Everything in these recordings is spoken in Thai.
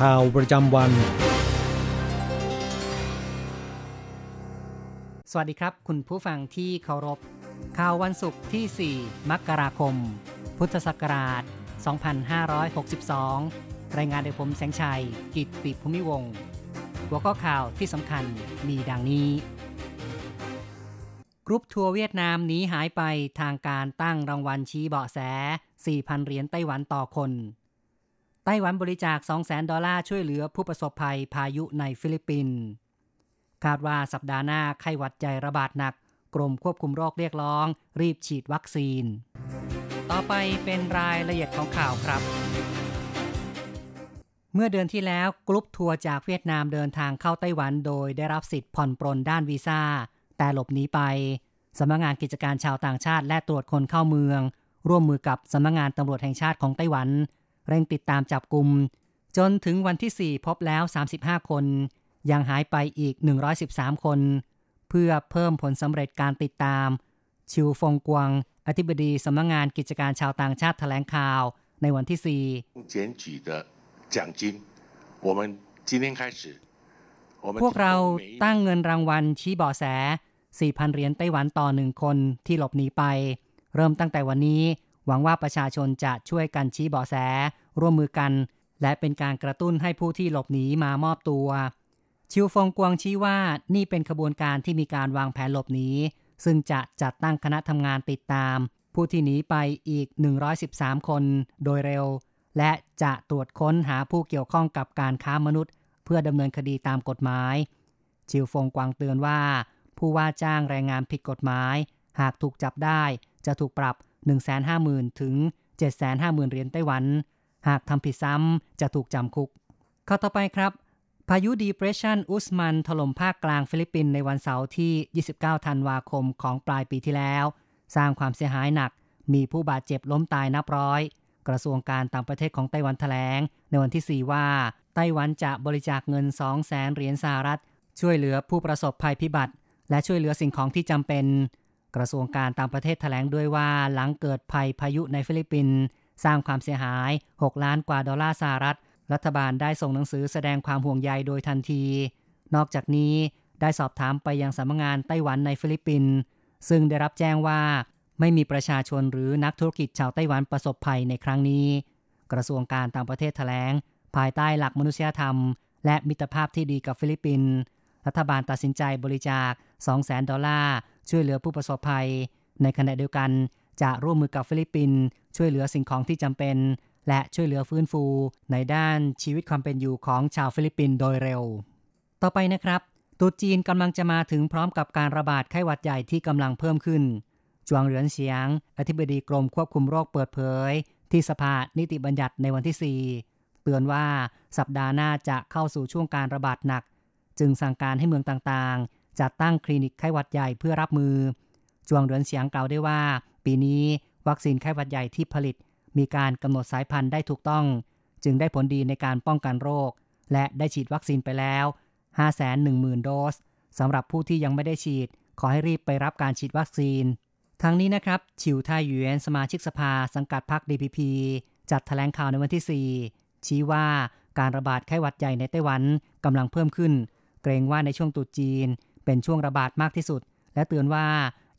ข่าวประจำวัน สวัสดีครับ คุณผู้ฟังที่เคารพ ข่าววันศุกร์ที่ 4 มกราคม พุทธศักราช 2562 รายงานโดยผมแสงชัย กิตติภูมิวงหัวข้อข่าวที่สำคัญมีดังนี้ กรุ๊ปทัวร์เวียดนามหนีหายไปทางการตั้งรางวัลชี้เบาะแส 4,000 เหรียญไต้หวันต่อคน ไต้หวันบริจาค 200,000 ดอลลาร์ช่วยเหลือผู้ประสบภัยพายุในฟิลิปปินส์คาดว่าสัปดาห์หน้าไข้หวัดใหญ่ระบาดหนัก กรมควบคุมโรคเรียกร้อง รีบฉีดวัคซีน ต่อไปเป็นรายละเอียดของข่าวครับ เมื่อเดือนที่แล้วกรุ๊ปทัวร์จากเวียดนามเดินทางเข้าไต้หวันโดยได้รับสิทธิ์ผ่อนปรนด้านวีซ่า แต่หลบหนีไปสำนักงงานกิจการชาวต่างชาติและตรวจคนเข้าเมือง ร่วมมือกับสำนักงงานตำรวจแห่งชาติของไต้หวัน เร่งติดตามจับกลุ่มจนถึงวันที่ 4 พบแล้ว 35 คน ยังหายไปอีก 113 คน เพื่อเพิ่มผลสำเร็จการติดตาม ชิวฟงกวงอธิบดีสำนักงงานกิจการชาวต่างชาติแถลงข่าวในวันที่ 4检举的奖金，我们今天开始，我们 พวกเราตั้งเงินรางวัลชี้เบาะแส 4,000 เหรียญไต้หวันต่อหนึ่งคนที่หลบหนีไป เริ่มตั้งแต่วันนี้ หวังว่าประชาชนจะช่วยกันชี้เบาะแส ร่วมมือกัน และเป็นการกระตุ้นให้ผู้ที่หลบหนีมามอบตัว ชิวฟงกวงชี้ว่านี่เป็นขบวนการที่มีการวางแผนหลบหนี ซึ่งจะจัดตั้งคณะทำงานติดตาม ผู้ที่หนีไปอีก 113 คนโดยเร็ว และจะตรวจค้นหาผู้เกี่ยวข้องกับการค้ามนุษย์ เพื่อดำเนินคดีตามกฎหมาย ชิวเฟิงกวางเตือนว่า ผู้ว่าจ้างแรงงานผิดกฎหมาย หากถูกจับได้จะถูกปรับ 150,000 ถึง 750,000 เหรียญไต้หวัน หากทำผิดซ้ำจะถูกจำคุก ข้อต่อไปครับ พายุดีเพรสชันอุสมันถล่มภาคกลางฟิลิปปินส์ในวันเสาร์ที่ 29 ธันวาคมของปลายปีที่แล้ว สร้างความเสียหายหนัก มีผู้บาดเจ็บล้มตายนับร้อย กระทรวงการต่างประเทศของไต้หวันแถลง ในวันที่ 4 ว่าไต้หวันจะบริจาคเงิน 2 0 0แสนเหรียญสหรัฐ ช่วยเหลือผู้ประสบภัยพิบัติ และช่วยเหลือสิ่งของที่จำเป็น กระทรวงการต่างประเทศแถลงด้วยว่าหลังเกิดภัยพายุในฟิลิปปินส์สร้างความเสียหาย 6 ล้านกว่าดอลลาร์สหรัฐ รัฐบาลได้ส่งหนังสือแสดงความห่วงใยโดยทันที นอกจากนี้ได้สอบถามไปยังสำนักงานไต้หวันในฟิลิปปินส์ซึ่งได้รับแจ้งว่า ไม่มีประชาชนหรือนักธุรกิจชาวไต้หวันประสบภัยในครั้งนี้ กระทรวงการต่างประเทศแถลง ภายใต้หลักมนุษยธรรม และมิตรภาพที่ดีกับฟิลิปปินส์รัฐบาลตัดสินใจบริจาค 200,000 ดอลลาร์ ช่วยเหลือผู้ประสบภัย ในขณะเดียวกันจะร่วมมือกับฟิลิปปินส์ช่วยเหลือสิ่งของที่จำเป็น และช่วยเหลือฟื้นฟู ในด้านชีวิตความเป็นอยู่ของชาวฟิลิปปินส์โดยเร็ว ต่อไปนะครับตรุษจีนกำลังจะมาถึงพร้อมกับการระบาดไข้หวัดใหญ่ที่กำลังเพิ่มขึ้น จวงเหรียญเสียง อธิบดีกรมควบคุมโรคเปิดเผย ที่สภานิติบัญญัติในวันที่ 4 เตือนว่าสัปดาห์หน้าจะเข้าสู่ช่วงการระบาดหนัก จึงสั่งการให้เมืองต่าง จัดตั้งคลินิกไข้หวัดใหญ่เพื่อรับมือ จวงเหรียญเสียงกล่าวได้ว่า ปีนี้วัคซีนไข้หวัดใหญ่ที่ผลิต มีการกำหนดสายพันธุ์ได้ถูกต้อง จึงได้ผลดีในการป้องกันโรค และได้ฉีดวัคซีนไปแล้ว 510,000 โดสสำหรับผู้ที่ยังไม่ได้ฉีด ขอให้รีบไปรับการฉีดวัคซีน ทั้งนี้นะครับชิวท่าหยวนสมาชิกสภาสังกัดพรรค DPP จัดแถลงข่าวในวันที่ 4 ชี้ว่าการระบาดไข้หวัดใหญ่ในไต้หวันกำลังเพิ่มขึ้น เกรงว่าในช่วงตุษจีน เป็นช่วงระบาดมากที่สุด และเตือนว่า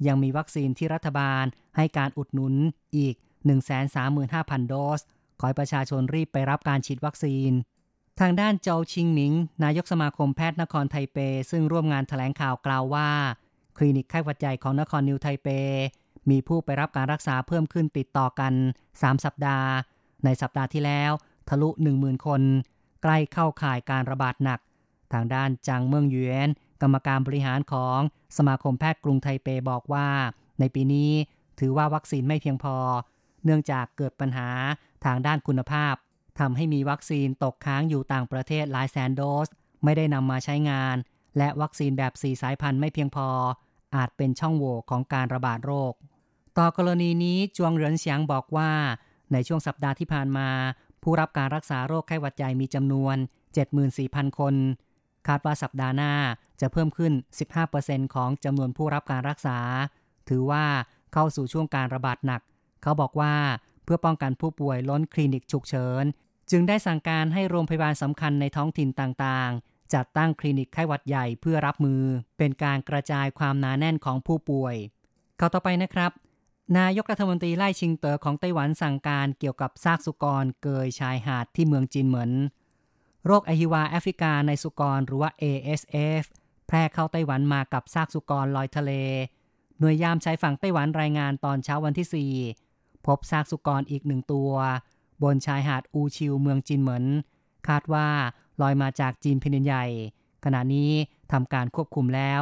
ยังมีวัคซีนที่รัฐบาลให้การอุดหนุนอีก 135,000 โดส ขอให้ประชาชนรีบไปรับการฉีดวัคซีน ทางด้านเจาชิงหมิง นายกสมาคมแพทย์นครไทเป ซึ่งร่วมงานถแถลงข่าวกล่าวว่า คลินิกไข้หวัดใหญ่ของนครนิวไทเป มีผู้ไปรับการรักษาเพิ่มขึ้นติดต่อกัน 3 สัปดาห์ ในสัปดาห์ที่แล้ว ทะลุ 10,000 คน ใกล้เข้าข่ายการระบาดหนัก ทางด้านจางเมืองเยวน กรรมการบริหารของสมาคมแพทย์กรุงไทเปบอกว่า ในปีนี้ถือว่าวัคซีนไม่เพียงพอ เนื่องจากเกิดปัญหาทางด้านคุณภาพทำให้มีวัคซีนตกค้างอยู่ต่างประเทศหลายแสนโดส ไม่ได้นำมาใช้งาน และวัคซีนแบบสีสายพันธุ์ไม่เพียงพอ อาจเป็นช่องโหว่ของการระบาดโรค ต่อกรณีนี้จวงเหรินเสียงบอกว่า ในช่วงสัปดาห์ที่ผ่านมา ผู้รับการรักษาโรคไข้หวัดใหญ่มีจำนวน 74,000 คน คาดว่าสัปดาห์หน้า จะเพิ่มขึ้น 15%ของจำนวนผู้รับการรักษา ถือว่าเข้าสู่ช่วงการระบาดหนัก เขาบอกว่าเพื่อป้องกันผู้ป่วยล้นคลินิกฉุกเฉิน จึงได้สั่งการให้โรงพยาบาลสำคัญในท้องถิ่นต่างๆ จัดตั้งคลินิกไข้หวัดใหญ่เพื่อรับมือ เป็นการกระจายความหนาแน่นของผู้ป่วยเข้าต่อไปนะครับ นายกรัฐมนตรีไล่ชิงเตอ๋อของไต้หวันสั่งการเกี่ยวกับซากสุกรเกยชายหาดที่เมืองจีนเหมือน โรคอหิวาแอฟริกาในสุกรหรือว่า ASF แพร่เข้าไต้หวันมากับซากสุกรลอยทะเล หน่วยยามชายฝั่งไต้หวันรายงานตอนเช้าวันที่ 4 พบซากสุกรอีกหนึ่งตัว บนชายหาดอูชิวเมืองจีนเหมินคาดว่าลอยมาจากจีนแผ่นใหญ่ ขณะนี้ทำการควบคุมแล้ว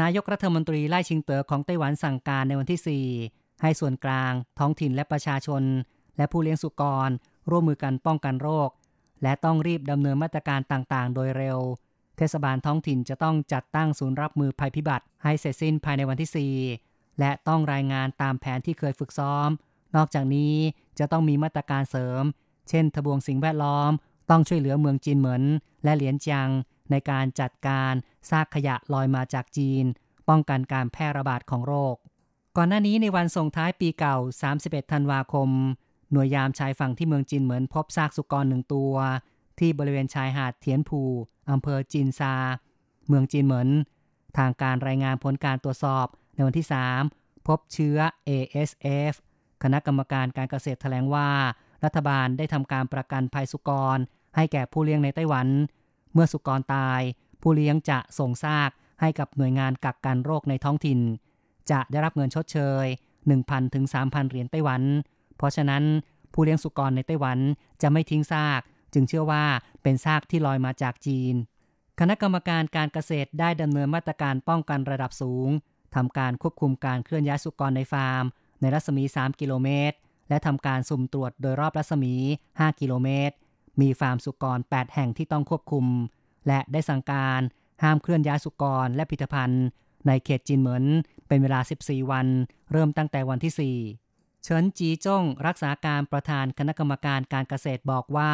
นายกรัฐมนตรีไล่ชิงเต๋อของไต้หวันสั่งการในวันที่ 4 ให้ส่วนกลาง ท้องถิ่นและประชาชน และผู้เลี้ยงสุกร ร่วมมือกันป้องกันโรค และต้องรีบดำเนินมาตรการต่างๆ โดยเร็ว เทศบาลท้องถิ่นจะต้องจัดตั้งศูนย์รับมือภัยพิบัติให้เสร็จสิ้นภายในวันที่ 4 และต้องรายงานตามแผนที่เคยฝึกซ้อม นอกจากนี้จะต้องมีมาตรการเสริม เช่น ทบวงสิ่งแวดล้อม ต้องช่วยเหลือเมืองจีนเหมือน และเหลียนจัง ในการจัดการซากขยะลอยมาจากจีน ป้องกันการแพร่ระบาดของโรค ก่อนหน้านี้ในวันส่งท้ายปีเก่า 31 ธันวาคม หน่วยยามชายฝั่งที่เมืองจีนเหมือนพบซากสุกรหนึ่งตัว ที่บริเวณชายหาดเทียนภู อำเภอจีนซา เมืองจีนเหมือนทางการรายงานผลการตรวจสอบในวันที่ 3 พบเชื้อ ASF คณะกรรมการการเกษตรแถลงว่า รัฐบาลได้ทำการประกันภัยสุกร ให้แก่ผู้เลี้ยงในไต้หวัน เมื่อสุกรตาย ผู้เลี้ยงจะส่งซากให้กับหน่วยงานกักกันโรคในท้องถิ่น จะได้รับเงินชดเชย 1,000 ถึง 3,000 เหรียญไต้หวัน เพราะฉะนั้นผู้เลี้ยงสุกรในไต้หวันจะไม่ทิ้งซาก จึงเชื่อว่าเป็นซากที่ลอยมาจากจีน คณะกรรมการการเกษตรได้ดำเนินมาตรการป้องกันระดับสูงทำการควบคุมการเคลื่อนย้ายสุกรในฟาร์ม ในรัศมี 3 กิโลเมตร และทำการสุ่มตรวจโดยรอบรัศมี 5 กิโลเมตร มีฟาร์มสุกร 8 แห่งที่ต้องควบคุม และได้สั่งการห้ามเคลื่อนย้ายสุกรและพิพิธภัณฑ์ ในเขตจินเหมินเป็นเวลา 14 วัน เริ่มตั้งแต่วันที่ 4 เฉินจีจ้งรักษาการประธานคณะกรรมการการเกษตรบอกว่า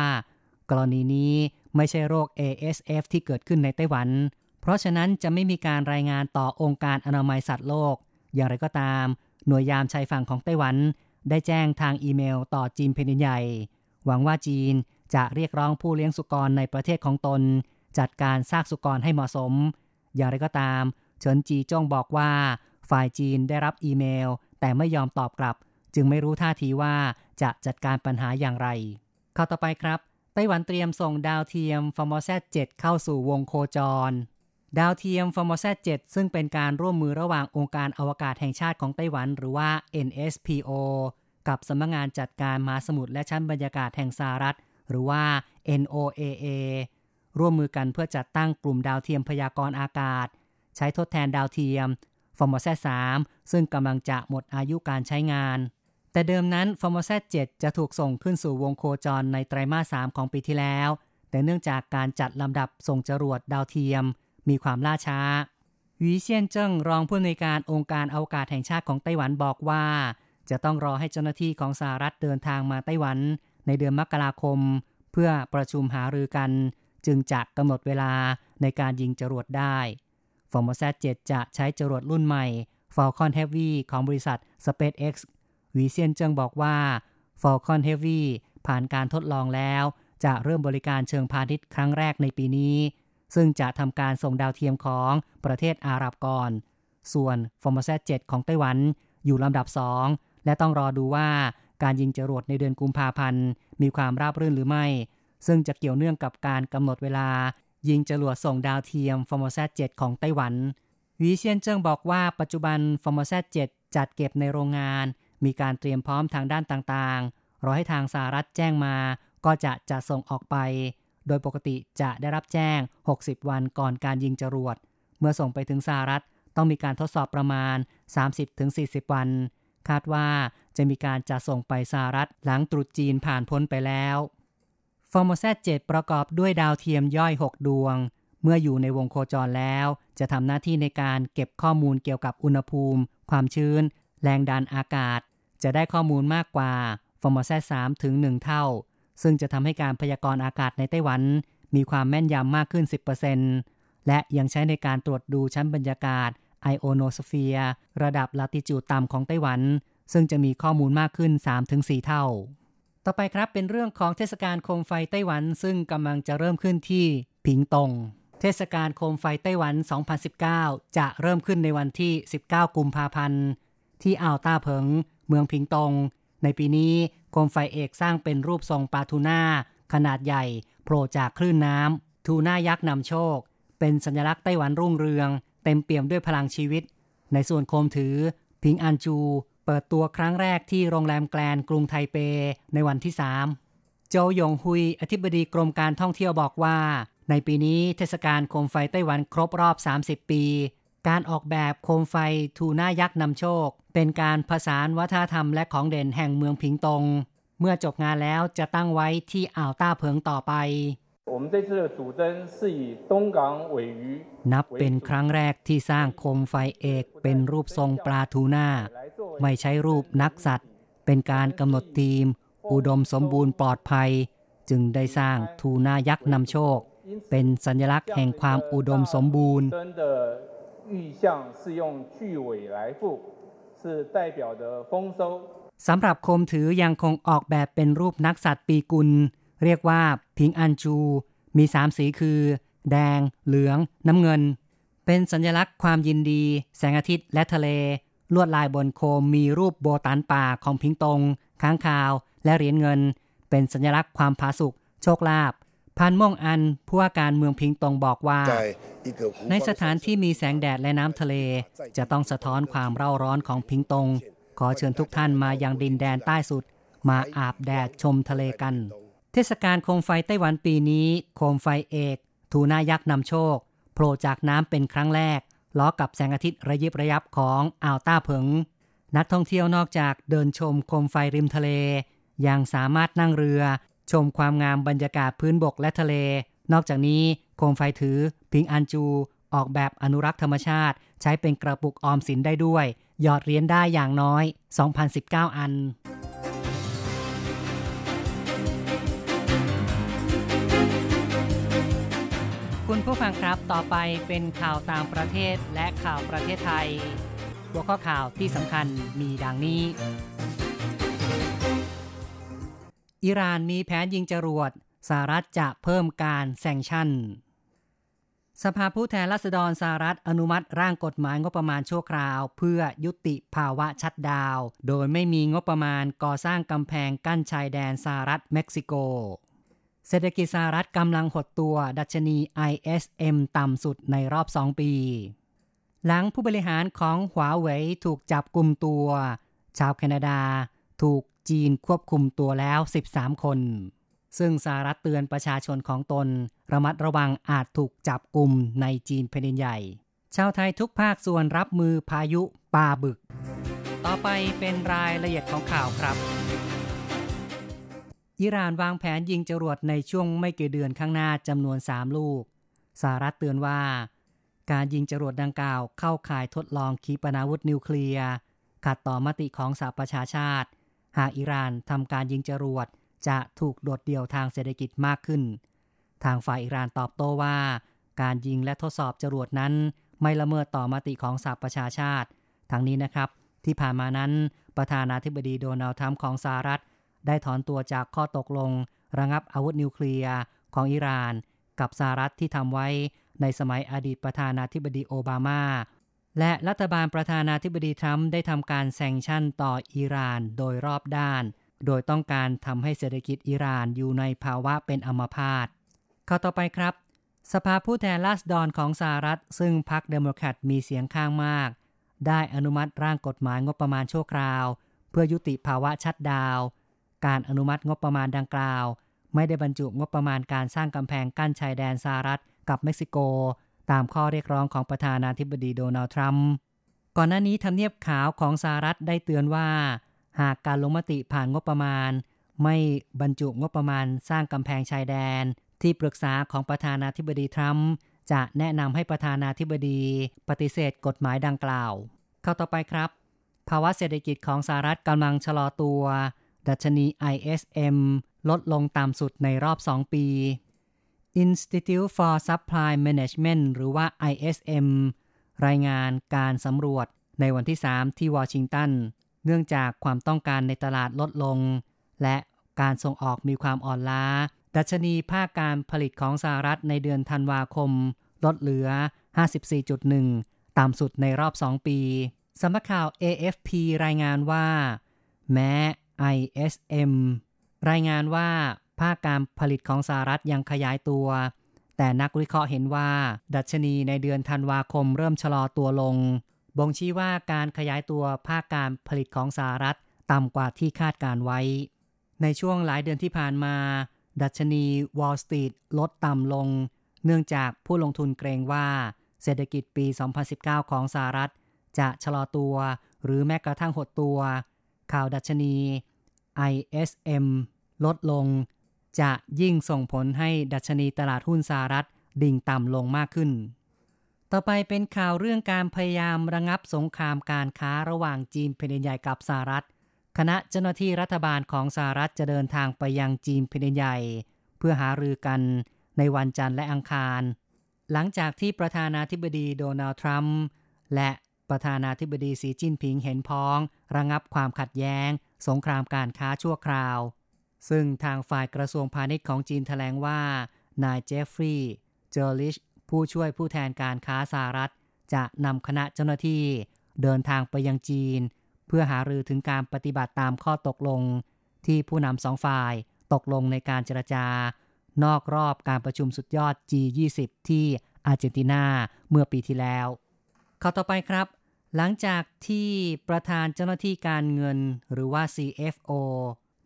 กรณีนี้ไม่ใช่โรค ASF ที่เกิดขึ้นในไต้หวัน เพราะฉะนั้นจะไม่มีการรายงานต่อองค์การอนามัยสัตว์โลก อย่างไรก็ตาม หน่วยยามชายฝั่งของไต้หวัน ได้แจ้งทางอีเมลต่อจีนแผ่นใหญ่ หวังว่าจีนจะเรียกร้องผู้เลี้ยงสุกรในประเทศของตน จัดการซากสุกรให้เหมาะสม อย่างไรก็ตาม เฉินจีจ้งบอกว่า ฝ่ายจีนได้รับอีเมล แต่ไม่ยอมตอบกลับ จึงไม่รู้ท่าทีว่าจะจัดการปัญหาอย่างไรข่าวต่อไปครับ ไต้หวันเตรียมส่งดาวเทียม Formosat 7เข้าสู่วงโคจร ดาวเทียม Formosat 7ซึ่งเป็นการร่วมมือระหว่างองค์การอวกาศแห่งชาติของไต้หวันหรือว่า NSPO กับสำนักงานจัดการมหาสมุทรและชั้นบรรยากาศแห่งสหรัฐ หรือว่า NOAA ร่วมมือกันเพื่อจัดตั้งกลุ่มดาวเทียมพยากรณ์อากาศ ใช้ทดแทนดาวเทียม Formosat 3ซึ่งกำลังจะหมดอายุการใช้งาน แต่เดิมนั้น Formosat 7จะถูกส่งขึ้นสู่วงโคจรในไตรมาส3ของปีที่แล้ว แต่เนื่องจากการจัดลำดับส่งจรวดดาวเทียม มีความล่าช้าวีเซียนเจิ้งรองผู้อำนวยการองค์การอวกาศแห่งชาติของไต้หวันบอกว่า จะต้องรอให้เจ้าหน้าที่ของสหรัฐเดินทางมาไต้หวัน ในเดือนมกราคม เพื่อประชุมหารือกัน จึงจะกำหนดเวลาในการยิงจรวดได้ Formosat 7จะใช้จรวดรุ่นใหม่ Falcon Heavy ของบริษัท SpaceX วีเซียนเจิ้งบอกว่า Falcon Heavy ผ่านการทดลองแล้ว จะเริ่มบริการเชิงพาณิชย์ครั้งแรกในปีนี้ ซึ่งจะทำการส่งดาวเทียมของประเทศอาหรับก่อน ส่วน Formosat 7ของไต้หวัน อยู่ลำดับ 2 และต้องรอดูว่าการยิงจรวดในเดือนกุมภาพันธ์ มีความราบรื่นหรือไม่ ซึ่งจะเกี่ยวเนื่องกับการกำหนดเวลา ยิงจรวดส่งดาวเทียม Formosat 7ของไต้หวันวีเซียนเจิ้งบอกว่าปัจจุบัน Formosat 7จัดเก็บในโรงงาน มีการเตรียมพร้อมทางด้านต่างๆ รอให้ทางสหรัฐแจ้งมา ก็จะจะส่งออกไป โดยปกติจะได้รับแจ้ง 60 วันก่อนการยิงจรวด เมื่อส่งไปถึงสหรัฐต้องมีการทดสอบประมาณ 30-40 วัน คาดว่าจะมีการจะส่งไปสหรัฐหลังตรุษจีนผ่านพ้นไปแล้วฟอร์โมแซด7ประกอบด้วยดาวเทียมย่อย 6 ดวง เมื่ออยู่ในวงโคจรแล้ว จะทำหน้าที่ในการเก็บข้อมูลเกี่ยวกับอุณหภูมิ ความชื้น แรงดันอากาศจะได้ข้อมูลมากกว่า Formosat 3ถึง 1 เท่า ซึ่งจะทำให้การพยากรณ์อากาศในไต้หวัน มีความแม่นยำมากขึ้น 10%และยังใช้ในการตรวจดูชั้นบรรยากาศ ionosphere ระดับ latitude ต่ำของไต้หวัน ซึ่งจะมีข้อมูลมากขึ้น 3-4 เท่า ต่อไปครับเป็นเรื่องของเทศกาลโคมไฟไต้หวัน ซึ่งกำลังจะเริ่มขึ้นที่ผิงตง เทศกาลโคมไฟไต้หวัน 2019 จะเริ่มขึ้นในวันที่ 19 กุมภาพันธ์ ที่อ่าวตาเผิง เมืองผิงตง ในปีนี้โคมไฟเอกสร้างเป็นรูปทรงปลาทูน่า ขนาดใหญ่โผล่จากคลื่นน้ำทูน่ายักษ์นำโชค เป็นสัญลักษณ์ไต้หวันรุ่งเรือง เต็มเปี่ยมด้วยพลังชีวิต ในส่วนโคมถือ พิงอันจู เปิดตัวครั้งแรกที่โรงแรมแกลนกรุงไทเป ในวันที่ 3 โจยงฮุย อธิบดีกรมการท่องเที่ยวบอกว่า ในปีนี้เทศกาลโคมไฟไต้หวันครบรอบ 30 ปี การออกแบบโคมไฟทูน่ายักษ์นำโชค เป็นการผสานวัฒนธรรมและของเด่นแห่งเมืองพิงตง เมื่อจบงานแล้วจะตั้งไว้ที่อ่าวต้าเพิงต่อไปนับเป็นครั้งแรกที่สร้างโคมไฟเอกเป็นรูปทรงปลาทูน่า ไม่ใช้รูปนักสัตว์ เป็นการกำหนดทีม อุดมสมบูรณ์ปลอดภัย จึงได้สร้างทูน่ายักษ์นำโชค เป็นสัญลักษณ์แห่งความอุดมสมบูรณ์ 灯的意象是用巨尾来附，是代表的丰收。 สำหรับโคมถือยังคงออกแบบเป็นรูปนักสัตว์ปีกุล เรียกว่าพิงอันจู มีสามสีคือ แดง เหลือง น้ำเงิน เป็นสัญลักษณ์ความยินดี แสงอาทิตย์และทะเล ลวดลายบนโคมมีรูปโบตันป่าของพิงตง ค้างคาว และเหรียญเงิน เป็นสัญลักษณ์ความผาสุกโชคลาภ พันม่วงอันผู้ว่าการเมืองพิงตงบอกว่า ในสถานที่มีแสงแดดและน้ำทะเล จะต้องสะท้อนความเร่าร้อนของพิงตง ขอเชิญทุกท่านมายังดินแดนใต้สุด มาอาบแดดชมทะเลกัน เทศกาลโคมไฟไต้หวันปีนี้ โคมไฟเอกทูน่ายักษ์นำโชคโผล่จากน้ำเป็นครั้งแรกล้อกับแสงอาทิตย์ระยิบระยับของอ่าวต้าเผิง นักท่องเที่ยวนอกจากเดินชมโคมไฟริมทะเล ยังสามารถนั่งเรือ ชมความงามบรรยากาศพื้นบกและทะเล นอกจากนี้โคมไฟถือ พิงอันจู ออกแบบอนุรักษ์ธรรมชาติ ใช้เป็นกระปุกออมสินได้ด้วย หยอดเหรียญได้อย่างน้อย 2019 อันคุณผู้ฟังครับ ต่อไปเป็นข่าวต่างประเทศและข่าวประเทศไทย หัวข้อข่าวที่สำคัญมีดังนี้ อิหร่านมีแผนยิงจรวดสหรัฐจะเพิ่มการแซงชั่น สภาผู้แทนราษฎรสหรัฐอนุมัติร่างกฎหมายงบประมาณชั่วคราว เพื่อยุติภาวะชัดดาว โดยไม่มีงบประมาณก่อสร้างกำแพงกั้นชายแดนสหรัฐเม็กซิโก เศรษฐกิจสหรัฐกำลังหดตัวดัชนี ISM ต่ำสุดในรอบ 2 ปี หลังผู้บริหารของหวาเหวยถูกจับกลุ่มตัว ชาวแคนาดาถูก จีนควบคุมตัวแล้ว 13 คน ซึ่งสหรัฐเตือนประชาชนของตน ระมัดระวังอาจถูกจับกลุ่มในจีนแผ่นดินใหญ่ ชาวไทยทุกภาคส่วนรับมือพายุปาบึก ต่อไปเป็นรายละเอียดของข่าวครับอิหร่านวางแผนยิงจรวดในช่วงไม่กี่เดือนข้างหน้าจำนวน 3 ลูก สหรัฐเตือนว่า การยิงจรวดดังกล่าวเข้าข่ายทดลองขีปนาวุธนิวเคลียร์ ขัดต่อมติของสหประชาชาติ หากอิหร่านทำการยิงจรวดจะถูกโดดเดี่ยวทางเศรษฐกิจมากขึ้น ทางฝ่ายอิหร่านตอบโต้ว่า การยิงและทดสอบจรวดนั้น ไม่ละเมิดต่อมติของสหประชาชาติ ทั้งนี้นะครับ ที่ผ่านมานั้น ประธานาธิบดีโดนัลด์ทรัมป์ของสหรัฐ ได้ถอนตัวจากข้อตกลง ระงับอาวุธนิวเคลียร์ของอิหร่าน กับสหรัฐที่ทำไว้ในสมัยอดีตประธานาธิบดีโอบามา และรัฐบาลประธานาธิบดีทรัมป์ได้ทำการ sanction ต่ออิหร่านโดยรอบด้าน โดยต้องการทำให้เศรษฐกิจอิหร่านอยู่ในภาวะเป็นอัมพาตข่าวต่อไปครับ สภาผู้แทนราษฎรของสหรัฐ ซึ่งพรรคเดโมแครตมีเสียงข้างมาก ได้อนุมัติร่างกฎหมายงบประมาณชั่วคราว เพื่อยุติภาวะชัดดาว การอนุมัติงบประมาณดังกล่าว ไม่ได้บรรจุงบประมาณการสร้างกำแพงกั้นชายแดนสหรัฐกับเม็กซิโก ตามข้อเรียกร้องของประธานาธิบดีโดนัลด์ทรัมป์ก่อนหน้านี้ทำเนียบขาวของสหรัฐได้เตือนว่า หากการลงมติผ่านงบประมาณ ไม่บรรจุงบประมาณสร้างกำแพงชายแดน ที่ปรึกษาของประธานาธิบดีทรัมป์จะแนะนำให้ประธานาธิบดี ปฏิเสธกฎหมายดังกล่าว เข้าต่อไปครับ ภาวะเศรษฐกิจของสหรัฐกำลังชะลอตัว ดัชนี ISM ลดลงต่ำสุดในรอบ 2 ปี Institute for Supply Management หรือว่า ISM รายงานการสำรวจในวันที่ 3 ที่วอชิงตัน เนื่องจากความต้องการในตลาดลดลง และการส่งออกมีความอ่อนล้า ดัชนีภาคการผลิตของสหรัฐในเดือนธันวาคม ลดเหลือ 54.1 ต่ำสุดในรอบ 2 ปี สำนักข่าว AFP รายงานว่า แม้ ISM รายงานว่า ภาคการผลิตของสหรัฐยังขยายตัว แต่นักวิเคราะห์เห็นว่า ดัชนีในเดือนธันวาคมเริ่มชะลอตัวลง บ่งชี้ว่าการขยายตัวภาคการผลิตของสหรัฐต่ำกว่าที่คาดการไว้ ในช่วงหลายเดือนที่ผ่านมา ดัชนี Wall Street ลดต่ำลง เนื่องจากผู้ลงทุนเกรงว่า เศรษฐกิจปี 2019 ของสหรัฐ จะชะลอตัว หรือแม้กระทั่งหดตัว ข่าวดัชนี ISM ลดลง จะยิ่งส่งผลให้ดัชนีตลาดหุ้นสหรัฐดิ่งต่ำลงมากขึ้น ต่อไปเป็นข่าวเรื่องการพยายามระงับสงครามการค้าระหว่างจีนแผ่นใหญ่กับสหรัฐ คณะเจ้าหน้าที่รัฐบาลของสหรัฐจะเดินทางไปยังจีนแผ่นใหญ่ เพื่อหารือกันในวันจันทร์และอังคาร หลังจากที่ประธานาธิบดีโดนัลด์ทรัมป์และประธานาธิบดีสีจิ้นผิงเห็นพ้อง ระงับความขัดแย้ง สงครามการค้าชั่วคราว ซึ่งทางฝ่ายกระทรวงพาณิชย์ของจีนแถลงว่า นายเจฟฟรีย์เจอริช ผู้ช่วยผู้แทนการค้าสหรัฐ จะนำคณะเจ้าหน้าที่ เดินทางไปยังจีน เพื่อหารือถึงการปฏิบัติตามข้อตกลง ที่ผู้นำสองฝ่ายตกลงในการเจรจา นอกรอบการประชุมสุดยอด G20 ที่อาร์เจนตินาเมื่อปีที่แล้วข้าวต่อไปครับ หลังจากที่ประธานเจ้าหน้าที่การเงินหรือว่า CFO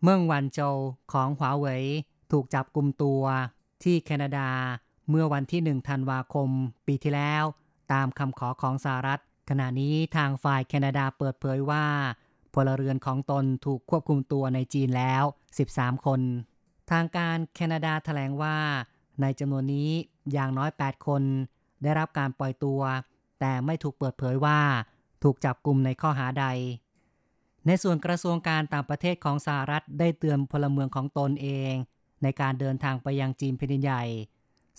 เมืองวันโจวของหวาเวยถูกจับกลุ่มตัวที่แคนาดาเมื่อวันที่ 1 ธันวาคม ปีที่แล้ว ตามคำขอของสหรัฐ ขณะนี้ทางฝ่ายแคนาดาเปิดเผยว่าพลเรือนของตนถูกควบคุมตัวในจีนแล้ว 13 คน ทางการแคนาดาแถลงว่า ในจำนวนนี้อย่างน้อย 8 คน ได้รับการปล่อยตัว แต่ไม่ถูกเปิดเผยว่า ถูกจับกลุ่มในข้อหาใด ในส่วนกระทรวงการต่างประเทศของสหรัฐได้เตือนพลเมืองของตนเอง ในการเดินทางไปยังจีนแผ่นดินใหญ่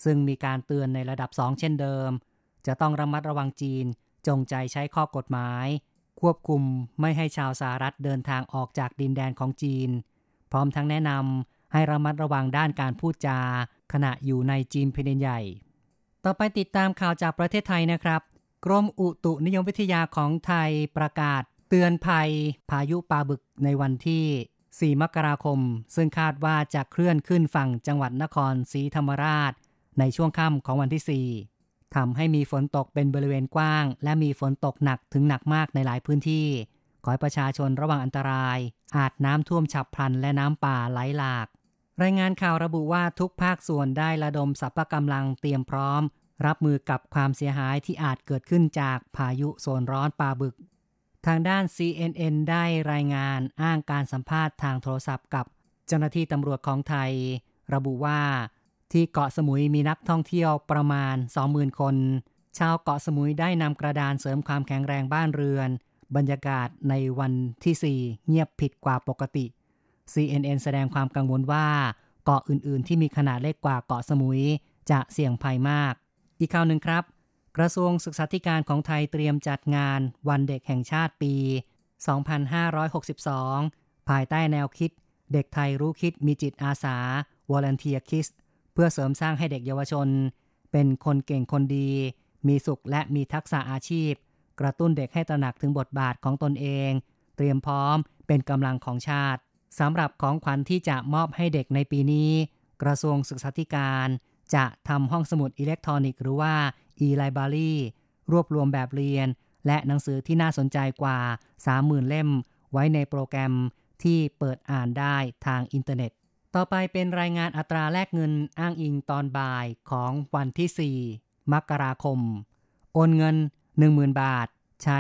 ซึ่งมีการเตือนในระดับ2เช่นเดิม จะต้องระมัดระวังจีนจงใจใช้ข้อกฎหมาย ควบคุมไม่ให้ชาวสหรัฐเดินทางออกจากดินแดนของจีน พร้อมทั้งแนะนำให้ระมัดระวังด้านการพูดจา ขณะอยู่ในจีนแผ่นดินใหญ่ ต่อไปติดตามข่าวจากประเทศไทยนะครับ กรมอุตุนิยมวิทยาของไทยประกาศ ตือนภัยพายุปลาบึกในวันที่ 4 มกราคม ซึ่งคาดว่าจะเคลื่อนขึ้นฝั่งจังหวัดนครศรีธรรมราช ในช่วงค่ำของวันที่ 4ทำให้มีฝนตกเป็นบริเวณกว้าง และมีฝนตกหนักถึงหนักมากในหลายพื้นที่ ขอให้ประชาชนระวังอันตราย อาจน้ำท่วมฉับพลันและน้ำป่าไหลหลาก รายงานข่าวระบุว่าทุกภาคส่วนได้ระดมสรรพกำลังเตรียมพร้อม รับมือกับความเสียหายที่อาจเกิดขึ้นจากพายุโซนร้อนปลาบึก ทางด้าน CNN ได้รายงานอ้างการสัมภาษณ์ทางโทรศัพท์กับเจ้าหน้าที่ตำรวจของไทย ระบุว่า ที่เกาะสมุยมีนักท่องเที่ยวประมาณ 20,000 คน ชาวเกาะสมุยได้นำกระดานเสริมความแข็งแรงบ้านเรือน บรรยากาศในวันที่ 4 เงียบผิดกว่าปกติ CNN แสดงความกังวลว่า เกาะอื่นๆ ที่มีขนาดเล็กกว่าเกาะสมุยจะเสี่ยงภัยมาก อีกข่าวหนึ่งครับ กระทรวงศึกษาธิการของไทยเตรียมจัดงานวันเด็กแห่งชาติปี 2562 ภายใต้แนวคิด เด็กไทยรู้คิดมีจิตอาสา Volunteer Kids เพื่อเสริมสร้างให้เด็กเยาวชน เป็นคนเก่งคนดี มีสุขและมีทักษะอาชีพ กระตุ้นเด็กให้ตระหนักถึงบทบาทของตนเอง เตรียมพร้อมเป็นกำลังของชาติสำหรับของขวัญที่จะมอบให้เด็กในปีนี้ กระทรวงศึกษาธิการ จะทำห้องสมุดอิเล็กทรอนิกส์หรือว่า e-library รวบรวมแบบเรียน และหนังสือที่น่าสนใจกว่า 30,000 เล่ม ไว้ในโปรแกรมที่เปิดอ่านได้ทางอินเทอร์เน็ต ต่อไปเป็นรายงานอัตราแลกเงินอ้างอิงตอนบ่ายของวันที่ 4 มกราคม โอนเงิน 10,000 บาท ใช้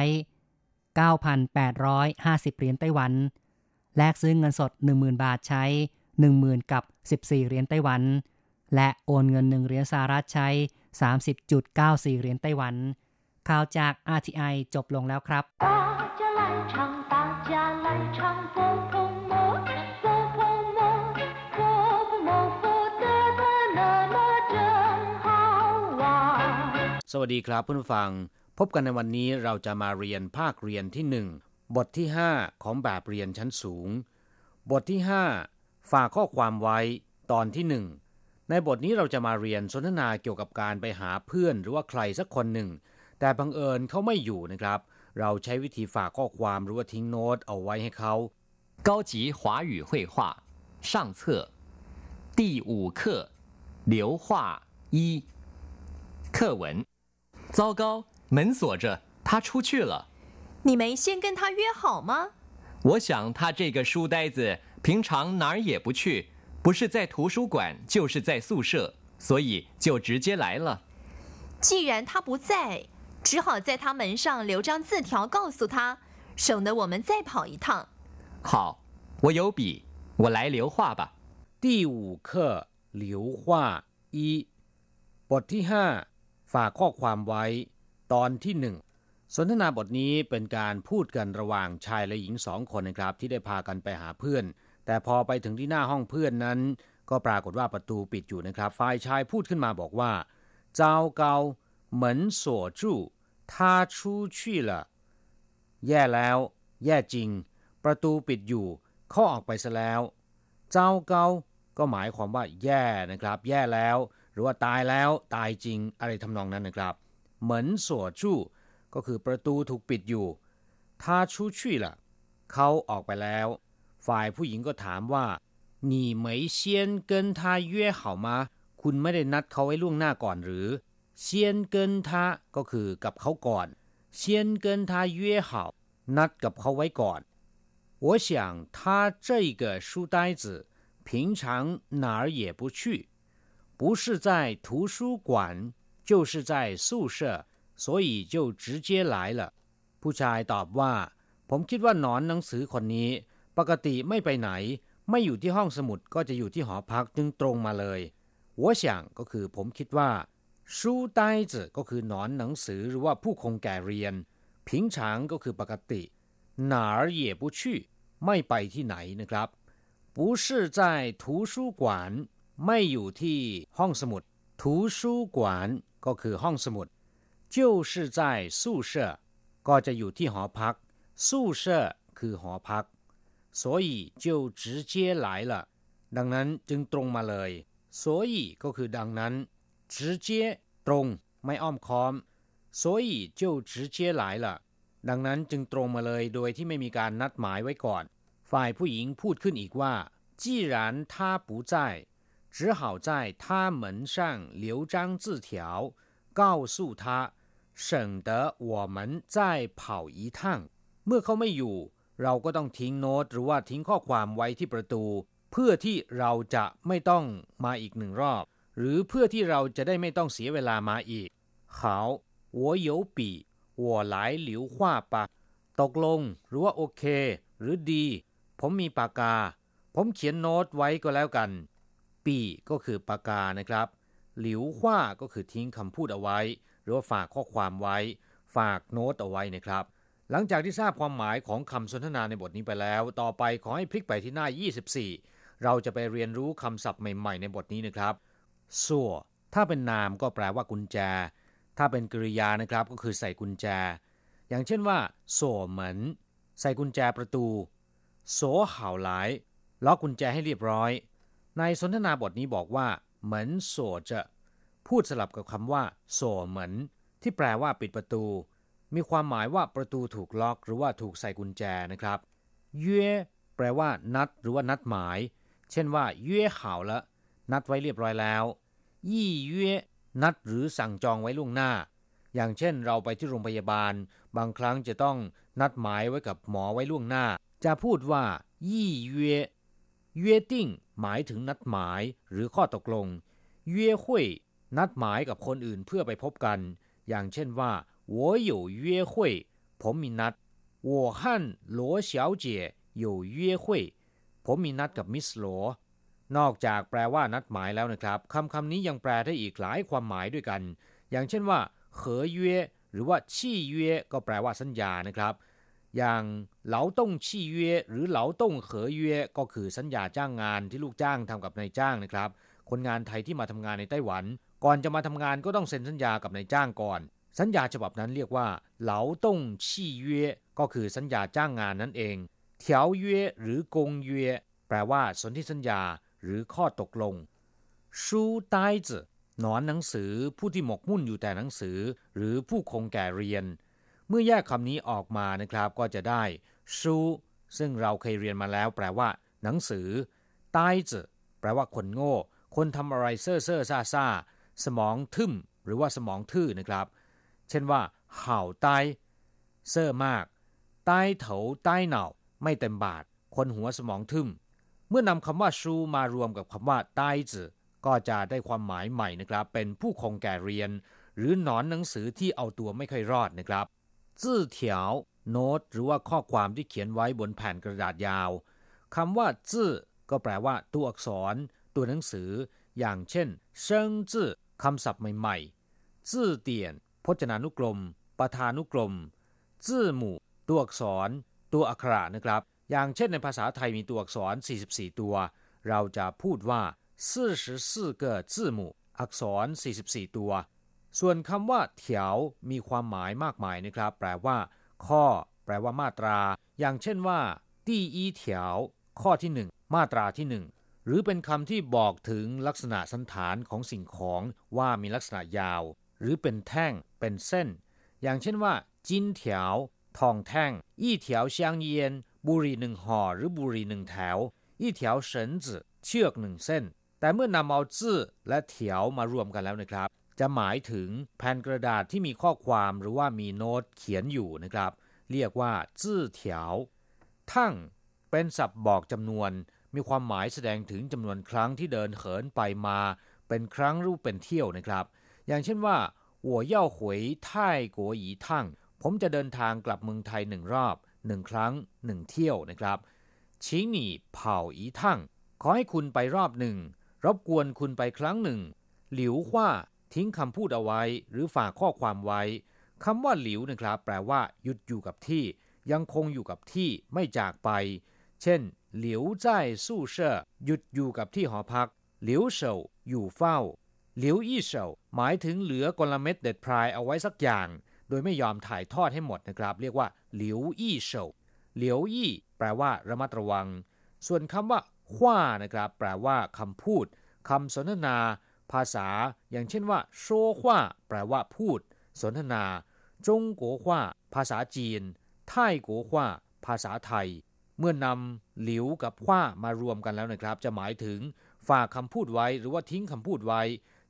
9,850 เหรียญไต้หวัน แลกซื้อเงินสด 10,000 บาทใช้ 10,000 กับ 14 เหรียญไต้หวัน และโอนเงิน 1 เหรียญสหรัฐใช้ 30.94 เหรียญไต้หวัน ข่าวจาก RTI จบลงแล้วครับสวัสดีครับเพื่อนฟัง พบกันในวันนี้เราจะมาเรียนภาคเรียนที่ 1 บทที่ 5 ของแบบเรียนชั้นสูง บทที่ 5 ฝากข้อความไว้ตอนที่ 1 ในบทนี้เราจะมาเรียนสนทนาเกี่ยวกับการไปหาเพื่อนหรือว่าใครสักคนหนึ่ง แต่บังเอิญเขาไม่อยู่นะครับ เราใช้วิธีฝากข้อความหรือว่าทิ้งโน้ตเอาไว้ให้เขา 高级华语绘画上册第五课流画一课文。糟糕，门锁着，他出去了。你没先跟他约好吗？我想他这个书呆子平常哪儿也不去， 不是在图书馆就是在宿舍，所以就直接来了。既然他不在，只好在他门上留张字条告诉他，省得我们再跑一趟。好，我有笔，我来留画吧。第五课流画一บทที่ 5 ฝากข้อความไว้ ตอนที่หนึ่งสนทนาบทนี้เป็นการพูดกันระหว่างชายและหญิงสองคนนะครับ ที่ได้พากันไปหาเพื่อน แต่พอไปถึงที่หน้าห้องเพื่อนนั้น ก็ปรากฏว่าประตูปิดอยู่นะครับ ฝ่ายชายพูดขึ้นมาบอกว่า เจ้าเกาเหมือนสวจู่ท่าชู้ชี่ละแย่แล้ว แย่จริง ประตูปิดอยู่ เขาออกไปซะแล้ว เจ้าเกาก็หมายความว่า แย่นะครับ แย่แล้ว หรือว่าตายแล้วตายจริงอะไรทำนองนั้นนะครับเหมือนสวจู่ก็คือประตูถูกปิดอยู่ท่าชู้ชี่ละเขาออกไปแล้ว ฝ่ายผู้หญิงก็ถามว่า你没先跟他约好吗คุณไม่ได้นัดเขาไว้ล่วงหน้าก่อนหรือ先跟他ก็คือกับเขาก่อน先跟他约好นัดกับเขาไว้ก่อน我想他这个书呆子平常哪儿也不去，不是在图书馆，就是在宿舍，所以就直接来了。ผู้ชายตอบว่า ผมคิดว่าหนอนหนังสือคนนี้ ปกติไม่ไปไหน ไม่อยู่ที่ห้องสมุดก็จะอยู่ที่หอพักจึงตรงมาเลย我想ก็คือผมคิดว่า书呆子ก็คือหนอนหนังสือหรือว่าผู้คงแก่เรียน平常ก็คือปกติ哪儿也不去ไม่ไปที่ไหนนะครับ 不是在图书馆ไม่อยู่ที่ห้องสมุด图书馆ก็คือห้องสมุด就是在宿舍ก็จะอยู่ที่หอพัก宿舍คือหอพัก 所以就直接来了ดังนั้นจึงตรงมาเลย所以ก็คือดังนั้น直接ตรงไม่อ้อมค้อม所以就直接来了ดังนั้นจึงตรงมาเลยโดยที่ไม่มีการนัดหมายไว้ก่อน ฝ่ายผู้หญิงพูดขึ้นอีกว่า既然他不在只好在他门上留张字条告诉他省得我们再跑一趟เมื่อเขาไม่อยู่ เราก็ต้องทิ้งโน้ตหรือว่าทิ้งข้อความไว้ที่ประตู เพื่อที่เราจะไม่ต้องมาอีกหนึ่งรอบ หรือเพื่อที่เราจะได้ไม่ต้องเสียเวลามาอีก好我有笔我来留画吧ตกลงหรือว่าโอเค หรือดี ผมมีปากกา ผมเขียนโน้ตไว้ก็แล้วกัน ปีก็คือปากกานะครับ หลิวหว่าก็คือทิ้งคำพูดเอาไว้ หรือว่าฝากข้อความไว้ ฝากโน้ตเอาไว้นะครับ หลังจากที่ทราบความหมายของคำสนทนาในบทนี้ไปแล้ว ต่อไปขอให้พลิกไปที่หน้า 24 เราจะไปเรียนรู้คำศัพท์ใหม่ๆ ในบทนี้นะครับสัวถ้าเป็นนามก็แปลว่ากุญแจ ถ้าเป็นกริยานะครับก็คือใส่กุญแจ อย่างเช่นว่าโซ่เหมือนใส่กุญแจประตูโสเห่าหลายล็อกกุญแจให้เรียบร้อย ในสนทนาบทนี้บอกว่า เหมือนโสจะ พูดสลับกับคำว่าโสเหมือนที่แปลว่าปิดประตู มีความหมายว่าประตูถูกล็อก หรือว่าถูกใส่กุญแจนะครับเย่แปลว่า นัด หรือว่านัดหมาย เช่นว่าเย่ข่าละนัดไว้เรียบร้อยแล้วยี่เย่นัดหรือสั่งจองไว้ล่วงหน้า อย่างเช่นเราไปที่โรงพยาบาล บางครั้งจะต้องนัดหมายไว้กับหมอไว้ล่วงหน้า จะพูดว่ายี่เย่เย่ติ้งหมายถึงนัดหมายหรือข้อตกลงเย่หุยนัดหมายกับคนอื่นเพื่อไปพบกัน อย่างเช่นว่า 我有约会ผมมีนัด我和罗小姐有约会ผมมีนัดกับมิสโลนอกจากแปลว่านัดหมายแล้วนะครับคำคำนี้ยังแปลได้อีกหลายความหมายด้วยกัน อย่างเช่นว่าเขอเย่หรือว่าชี่เย่ก็แปลว่าสัญญานะครับ อย่างเหลาต้งชี่เย่หรือเหลาต้งเขอเย่ก็คือสัญญาจ้างงานที่ลูกจ้างทำกับนายจ้างนะครับ คนงานไทยที่มาทำงานในไต้หวัน ก่อนจะมาทำงานก็ต้องเซ็นสัญญากับนายจ้างก่อน สัญญาฉบับนั้นเรียกว่าเหลาต้งชี่เย่ก็คือสัญญาจ้างงานนั่นเองเถียวเย่หรือกงเย่แปลว่าสนธิสัญญาหรือข้อตกลงชูใต้จืหนอนหนังสือผู้ที่หมกมุ่นอยู่แต่หนังสือ หรือผู้คงแก่เรียน เมื่อแยกคำนี้ออกมานะครับก็จะได้ชูซึ่งเราเคยเรียนมาแล้ว แปลว่า หนังสือใต้จืแปลว่าคนโง่ คนทำอะไรเซ่อเซ่อซ่าซ่าสมองทึมหรือว่าสมองทื่อนะครับ เช่นว่าเห่าใต้เซ่อมากใต้เถาใต้เหนาไม่เต็มบาท คนหัวสมองทึมเมื่อนำคำว่าชูมารวมกับคำว่าใต้จือก็จะได้ความหมายใหม่นะครับ เป็นผู้คงแก่เรียน หรือหนอนหนังสือที่เอาตัวไม่ค่อยรอดนะครับจื้อเถียวโน้ตหรือว่าข้อความที่เขียนไว้บนแผ่นกระดาษยาวคำว่าจื้อก็แปลว่าตัวอักษร ตัวหนังสือ อย่างเช่นเซิงจื้อคำศัพท์ใหม่ๆจื้อเตียน พจนานุกรมประธานุกรมจื้อหมู่ ตัวอักษร ตัวอักขระนะครับ อย่างเช่นในภาษาไทยมีตัวอักษร 44 ตัว เราจะพูดว่า44个字母อักษร 44 ตัว ส่วนคำว่าเถียวมีความหมายมากมายนะครับ แปลว่า ข้อ แปลว่ามาตรา อย่างเช่นว่าตีอีเถียวข้อที่หนึ่งมาตราที่หนึ่งหรือเป็นคำที่บอกถึงลักษณะสันฐานของสิ่งของว่ามีลักษณะยาว หรือเป็นแท่งเป็นเส้น อย่างเช่นว่าจินเถียวทองแท่งอี้เถียวเซียงเยียนบุรีหนึ่งห่อหรือบุรีหนึ่งแถวอี้เถียวเฉินจืเชือกหนึ่งเส้น แต่เมื่อนำเอาจื้อและเถียวมารวมกันแล้วนะครับ จะหมายถึงแผ่นกระดาษที่มีข้อความหรือว่ามีโน้ตเขียนอยู่นะครับ เรียกว่าจื้อเถียวทั้งเป็นศัพท์บอกจำนวน มีความหมายแสดงถึงจำนวนครั้งที่เดินเหินไปมา เป็นครั้งรูปเป็นเที่ยวนะครับ อย่างเช่นว่า我要回泰国一趟ผมจะเดินทางกลับเมืองไทยหนึ่งรอบหนึ่งครั้งหนึ่งเที่ยวนะครับชิงหนี่เผาอีทั่งขอให้คุณไปรอบหนึ่ง รบกวนคุณไปครั้งหนึ่ง หลิวว่าทิ้งคำพูดเอาไว้ หรือฝากข้อความไว้คำว่าหลิวนะครับ แปลว่า หยุดอยู่กับที่ ยังคงอยู่กับที่ไม่จากไป เช่น หลิว在宿舍หยุดอยู่กับที่หอพัก หลิวเฉาอยู่เฝ้า หลิวอี้เฉาหมายถึงเหลือกลเม็ดเด็ดพรายเอาไว้สักอย่าง โดยไม่ยอมถ่ายทอดให้หมดนะครับ เรียกว่าหลิวอี้เฉาหลิวอี้แปลว่าระมัดระวัง ส่วนคำว่าขว้านะครับ แปลว่าคำพูดคำสนทนา ภาษา อย่างเช่นว่าโชขว้าแปลว่าพูด สนทนา จงกัวขว้าภาษาจีนไทยกัวขว้าภาษาไทย เมื่อนำหลิวกับขว้ามารวมกันแล้วนะครับ จะหมายถึงฝากคำพูดไว้หรือว่าทิ้งคำพูดไว้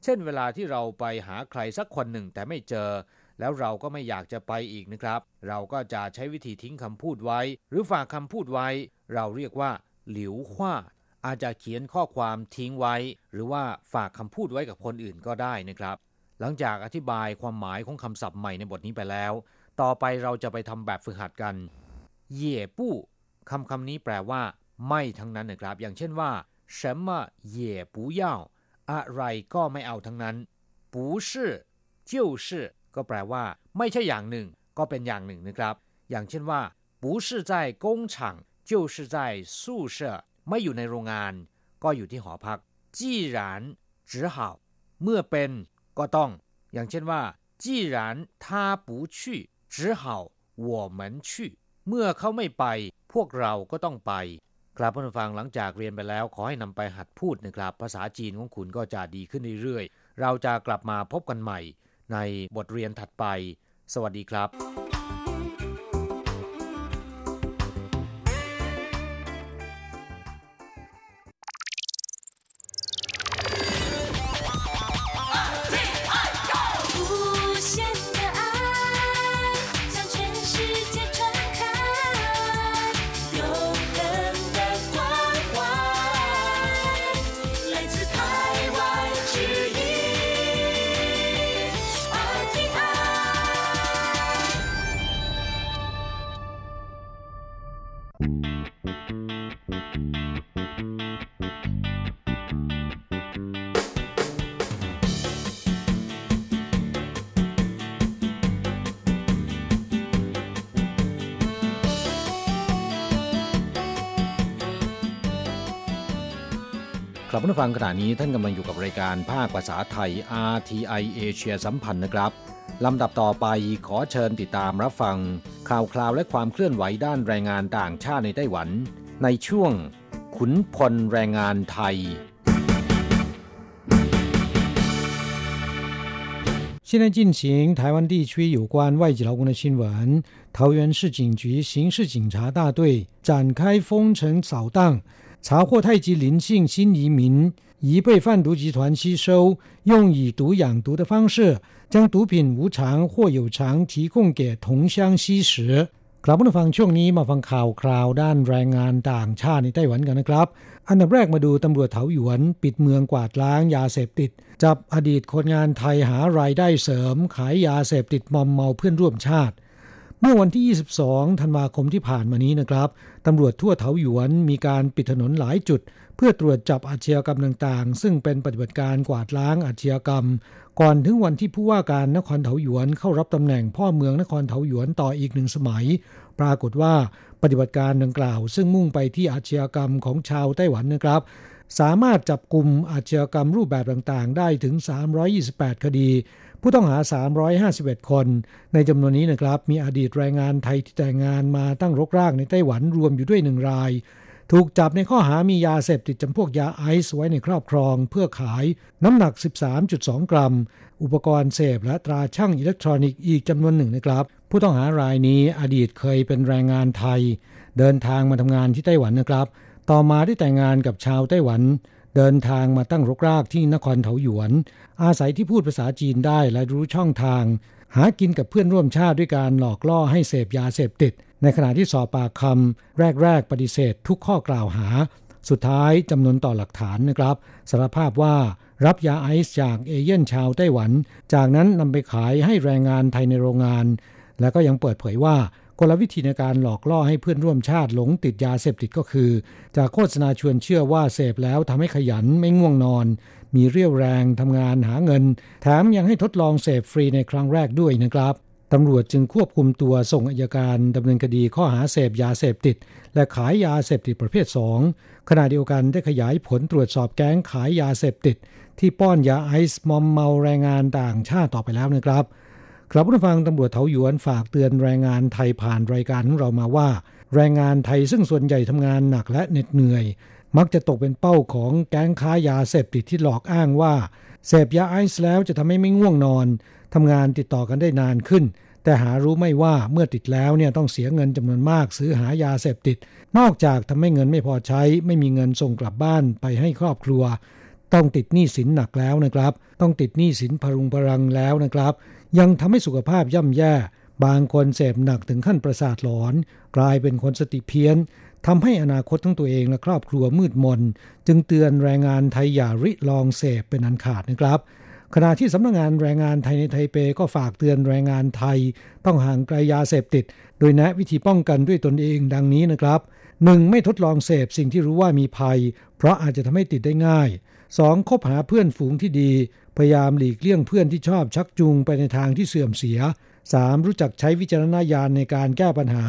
เช่น เวลาที่เราไปหาใครสักคนหนึ่งแต่ไม่เจอ แล้วเราก็ไม่อยากจะไปอีกนะครับ เราก็จะใช้วิธีทิ้งคำพูดไว้ หรือฝากคำพูดไว้ เราเรียกว่า หลิวขว้าอาจจะเขียนข้อความทิ้งไว้ หรือว่าฝากคำพูดไว้กับคนอื่นก็ได้นะครับ หลังจากอธิบายความหมายของคำศัพท์ใหม่ในบทนี้ไปแล้ว ต่อไปเราจะไปทำแบบฝึกหัดกัน เย่ปู้คำคำนี้แปลว่า ไม่ทั้งนั้นนะครับ อย่างเช่นว่า什么也不要 อะไรก็ไม่เอาทั้งนั้น不是就是ก็แปลว่า ไม่ใช่อย่างหนึ่ง ก็เป็นอย่างหนึ่งนะครับ อย่างเช่นว่า不是在工厂就是在宿舍ไม่อยู่ในโรงงาน ก็อยู่ที่หอพักจีหรานจือห่าเมื่อเป็นก็ต้อง อย่างเช่นว่าจีหราน他不去只好我们去เมื่อเขาไม่ไป พวกเราก็ต้องไป ครับเพื่อนฟังหลังจากเรียนไปแล้ว ขอให้นำไปหัดพูดนะครับ ภาษาจีนของคุณก็จะดีขึ้นเรื่อยๆ เราจะกลับมาพบกันใหม่ในบทเรียนถัดไป สวัสดีครับ กลับมาฟังขณะนี้ท่านกำลังอยู่กับรายการภาคภาษาไทย RTI เอเชียสัมพันธ์นะครับลำดับต่อไปขอเชิญติดตามรับฟัง ข่าวคราวและความเคลื่อนไหวด้านแรงงานต่างชาติในไต้หวัน ในช่วง ขุนพลแรงงานไทย现在进行台湾地区有关外籍劳工的新闻。桃园市警局刑事警察大队展开封城扫荡， 查获太极林姓新移民疑被贩毒集团吸收，用以毒养毒的方式，将毒品无偿或有偿提供给同乡吸食。กลับมาฟังช่วงนี้มาฟังข่าวคราวด้านแรงงานต่างชาติในไต้หวันกันนะครับ อันดับแรกมาดูตำรวจเถาหยวน ปิดเมืองกวาดล้างยาเสพติด จับอดีตคนงานไทยหารายได้เสริม ขายยาเสพติดมอมเมาเพื่อนร่วมชาติ เมื่อวันที่ 22 ธันวาคมที่ผ่านมานี้นะครับตำรวจทั่วเถาหยวนมีการปิดถนนหลายจุด เพื่อตรวจจับอาชญากรรมต่างๆ ซึ่งเป็นปฏิบัติการกวาดล้างอาชญากรรม ก่อนถึงวันที่ผู้ว่าการนครเถาหยวนเข้ารับตำแหน่งพ่อเมืองนครเถาหยวนต่ออีกหนึ่งสมัย ปรากฏว่าปฏิบัติการดังกล่าว ซึ่งมุ่งไปที่อาชญากรรมของชาวไต้หวันนะครับ สามารถจับกลุ่มอาชญากรรมรูปแบบต่างๆ ได้ถึง 328 คดี ผู้ต้องหา 351 คน ในจำนวนนี้นะครับ มีอดีตแรงงานไทยที่แต่งงานมาตั้งรกรากในไต้หวันรวมอยู่ด้วยหนึ่งราย ถูกจับในข้อหามียาเสพติดจำพวกยาไอซ์ไว้ในครอบครอง เพื่อขายน้ำหนัก 13.2 กรัม อุปกรณ์เสพและตราช่างอิเล็กทรอนิกส์อีกจำนวนหนึ่งนะครับ ผู้ต้องหารายนี้อดีตเคยเป็นแรงงานไทย เดินทางมาทำงานที่ไต้หวันนะครับ ต่อมาได้แต่งงานกับชาวไต้หวัน เดินทางมาตั้งรกรากที่นครเถาหยวน อาศัยที่พูดภาษาจีนได้และรู้ช่องทาง หากินกับเพื่อนร่วมชาติด้วยการหลอกล่อให้เสพยาเสพติด ในขณะที่สอบปากคำแรก ๆ ปฏิเสธทุกข้อกล่าวหา สุดท้ายจำนวนต่อหลักฐานนะครับสารภาพว่ารับยาไอซ์จากเอเย่นชาวไต้หวัน จากนั้นนำไปขายให้แรงงานไทยในโรงงาน และก็ยังเปิดเผยว่า กลวิธีในการหลอกล่อให้เพื่อนร่วมชาติหลงติดยาเสพติดก็คือ จากโฆษณาชวนเชื่อว่าเสพแล้วทำให้ขยันไม่ง่วงนอน มีเรี่ยวแรงทำงานหาเงิน แถมยังให้ทดลองเสพฟรีในครั้งแรกด้วยนะครับตำรวจจึงควบคุมตัวส่งอัยการดำเนินคดีข้อหาเสพยาเสพติด และขายยาเสพติดประเภท 2 ขณะเดียวกันได้ขยายผลตรวจสอบแก๊งขายยาเสพติด ที่ป้อนยาไอซ์มอมเมาแรงงานต่างชาติต่อไปแล้วนะครับ ครับผู้ฟังตำรวจเถาหยวนฝากเตือนแรงงานไทยผ่านรายการของเรามาว่า แรงงานไทยซึ่งส่วนใหญ่ทำงานหนักและเหน็ดเหนื่อย มักจะตกเป็นเป้าของแก๊งค้ายาเสพติดที่หลอกอ้างว่าเสพยาไอซ์แล้วจะทำให้ไม่ง่วงนอนทำงานติดต่อกันได้นานขึ้น แต่หารู้ไม่ว่าเมื่อติดแล้วเนี่ยต้องเสียเงินจำนวนมากซื้อหายาเสพติด นอกจากทำให้เงินไม่พอใช้ ไม่มีเงินส่งกลับบ้านไปให้ครอบครัว ต้องติดหนี้สินหนักแล้วนะครับ ต้องติดหนี้สินพรุงพรังแล้วนะครับ ยังทำให้สุขภาพย่ำแย่ บางคนเสพหนักถึงขั้นประสาทหลอน กลายเป็นคนสติเพี้ยนทำให้อนาคตทั้งตัวเองและครอบครัวมืดมน จึงเตือนแรงงานไทยอย่าริลองเสพเป็นอันขาดนะครับขณะที่สำนักงงานแรงงานไทยในไทเปก็ฝากเตือนแรงงานไทย ต้องห่างไกลยาเสพติด โดยแนะวิธีป้องกันด้วยตนเองดังนี้นะครับ 1. ไม่ทดลองเสพสิ่งที่รู้ว่ามีภัย เพราะอาจจะทำให้ติดได้ง่าย 2. คบหาเพื่อนฝูงที่ดี พยายามหลีกเลี่ยงเพื่อนที่ชอบชักจูงไปในทางที่เสื่อมเสีย 3. รู้จักใช้วิจารณญาณในการแก้ปัญหา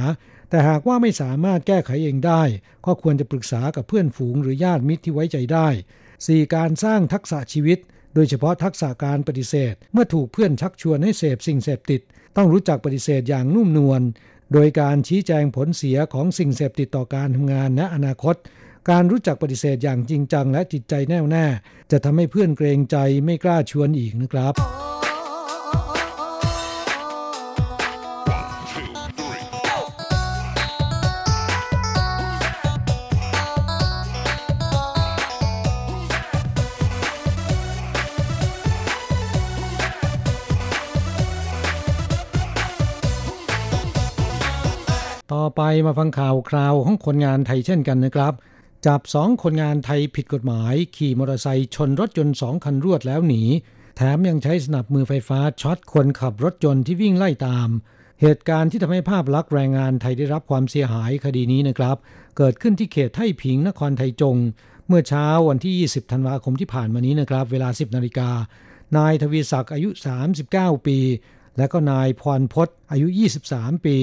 แต่หากว่าไม่สามารถแก้ไขเองได้ ก็ควรจะปรึกษากับเพื่อนฝูงหรือญาติมิตรที่ไว้ใจได้ 4. การสร้างทักษะชีวิต โดยเฉพาะทักษะการปฏิเสธ เมื่อถูกเพื่อนชักชวนให้เสพสิ่งเสพติด ต้องรู้จักปฏิเสธอย่างนุ่มนวล โดยการชี้แจงผลเสียของสิ่งเสพติดต่อการทำงานและอนาคต การรู้จักปฏิเสธอย่างจริงจังและจิตใจแน่วแน่ จะทำให้เพื่อนเกรงใจไม่กล้าชวนอีกนะครับต่อไปมาฟังข่าวคราวของคนงานไทยเช่นกันนะครับ จับสองคนงานไทยผิดกฎหมาย ขี่มอเตอร์ไซค์ชนรถยนต์สองคันรวดแล้วหนี แถมยังใช้สนับมือไฟฟ้าช็อตคนขับรถยนต์ที่วิ่งไล่ตาม เหตุการณ์ที่ทำให้ภาพลักษณ์แรงงานไทยได้รับความเสียหายคดีนี้นะครับ เกิดขึ้นที่เขตไท่ผิงนครไทยจง เมื่อเช้าวันที่ 20 ธันวาคมที่ผ่านมานี้นะครับ เวลา 10 นาฬิกานายทวีศักดิ์อายุ 39 ปี และก็นายพรพศอายุ 23 ปี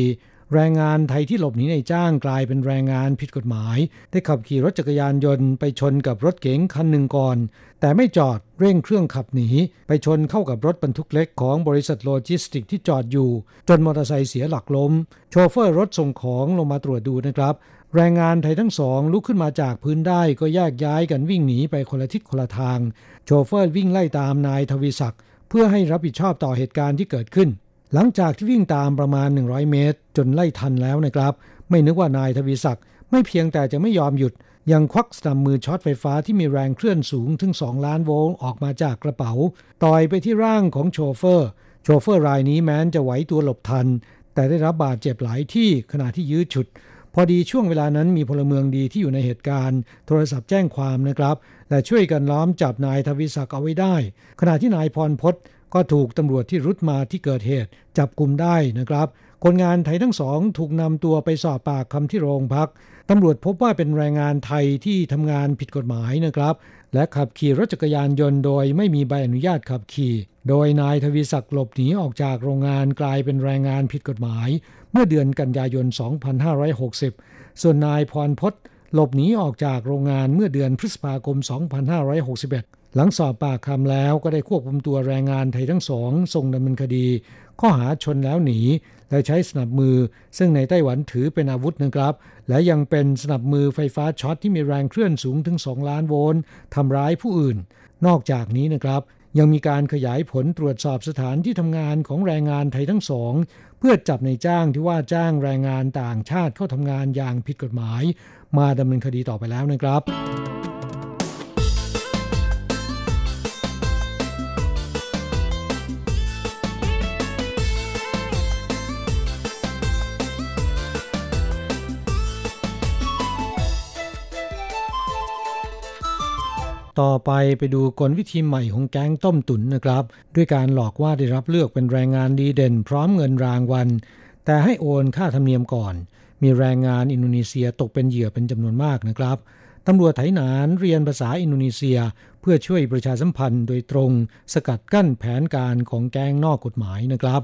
แรงงานไทยที่หลบหนีนายจ้างกลายเป็นแรงงานผิดกฎหมาย ได้ขับขี่รถจักรยานยนต์ไปชนกับรถเก๋งคันหนึ่งก่อน แต่ไม่จอดเร่งเครื่องขับหนี ไปชนเข้ากับรถบรรทุกเล็กของบริษัทโลจิสติกที่จอดอยู่ จนมอเตอร์ไซค์เสียหลักล้ม โชเฟอร์รถส่งของลงมาตรวจดูนะครับ แรงงานไทยทั้งสองลุกขึ้นมาจากพื้นได้ก็แยกย้ายกันวิ่งหนีไปคนละทิศคนละทาง โชเฟอร์วิ่งไล่ตามนายทวีศักดิ์เพื่อให้รับผิดชอบต่อเหตุการณ์ที่เกิดขึ้น หลังจากที่วิ่งตามประมาณ 100 เมตร จนไล่ทันแล้วนะครับ ไม่นึกว่านายทวีศักดิ์ไม่เพียงแต่จะไม่ยอมหยุด ยังควักสนับมือช็อตไฟฟ้าที่มีแรงเคลื่อนสูงถึง 2 ล้านโวลต์ออกมาจากกระเป๋า ต่อยไปที่ร่างของโชเฟอร์ โชเฟอร์รายนี้แม้นจะไหวตัวหลบทัน แต่ได้รับบาดเจ็บหลายที่ขณะที่ยื้อฉุด พอดีช่วงเวลานั้นมีพลเมืองดีที่อยู่ในเหตุการณ์ โทรศัพท์แจ้งความนะครับและช่วยกันล้อมจับนายทวีศักดิ์เอาไว้ได้ ขณะที่นายพรพศ ก็ถูกตำรวจที่รุดมาที่เกิดเหตุจับกลุ่มได้นะครับ คนงานไทยทั้งสองถูกนำตัวไปสอบปากคำที่โรงพักตำรวจพบว่าเป็นแรงงานไทยที่ทำงานผิดกฎหมายนะครับ และขับขี่รถจักรยานยนต์โดยไม่มีใบอนุญาตขับขี่ โดยนายทวีศักดิ์หลบหนีออกจากโรงงานกลายเป็นแรงงานผิดกฎหมาย เมื่อเดือนกันยายน 2560 ส่วนนายพรพศหลบหนีออกจากโรงงานเมื่อเดือนพฤษภาคม 2561 หลังสอบปากคำแล้วก็ได้ควบคุมตัวแรงงานไทยทั้งสองส่งดำเนินคดี ข้อหาชนแล้วหนี และใช้สนับมือ ซึ่งในไต้หวันถือเป็นอาวุธนะครับ และยังเป็นสนับมือไฟฟ้าช็อตที่มีแรงเคลื่อนสูงถึง 2 ล้านโวลต์ทำร้ายผู้อื่น นอกจากนี้นะครับยังมีการขยายผลตรวจสอบสถานที่ทำงานของแรงงานไทยทั้งสอง เพื่อจับในจ้างที่ว่าจ้างแรงงานต่างชาติเข้าทำงานอย่างผิดกฎหมาย มาดำเนินคดีต่อไปแล้วนะครับ ต่อไปไปดูกลวิธีใหม่ของแก๊งต้มตุ๋นนะครับ ด้วยการหลอกว่าได้รับเลือกเป็นแรงงานดีเด่น พร้อมเงินรางวัล แต่ให้โอนค่าธรรมเนียมก่อน มีแรงงานอินโดนีเซียตกเป็นเหยื่อเป็นจำนวนมากนะครับตำรวจไถหนานเรียนภาษาอินโดนีเซีย เพื่อช่วยประชาสัมพันธ์โดยตรง สกัดกั้นแผนการของแก๊งนอกกฎหมายนะครับ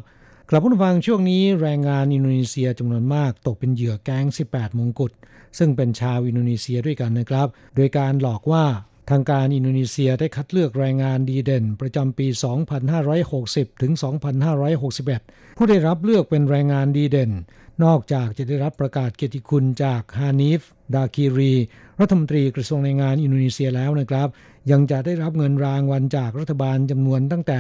ครับผู้ฟังช่วงนี้แรงงานอินโดนีเซียจำนวนมากตกเป็นเหยื่อแก๊ง 18 มงกุฎซึ่งเป็นชาวอินโดนีเซียด้วยกันนะครับ โดยการหลอกว่า ทางการอินโดนีเซียได้คัดเลือกแรงงานดีเด่น ประจำปี 2560 ถึง 2561 ผู้ได้รับเลือกเป็นแรงงานดีเด่น นอกจากจะได้รับประกาศเกียรติคุณจากฮานิฟ ดาคีรี รัฐมนตรีกระทรวงแรงงานอินโดนีเซียแล้วนะครับ ยังจะได้รับเงินรางวัลจากรัฐบาลจำนวนตั้งแต่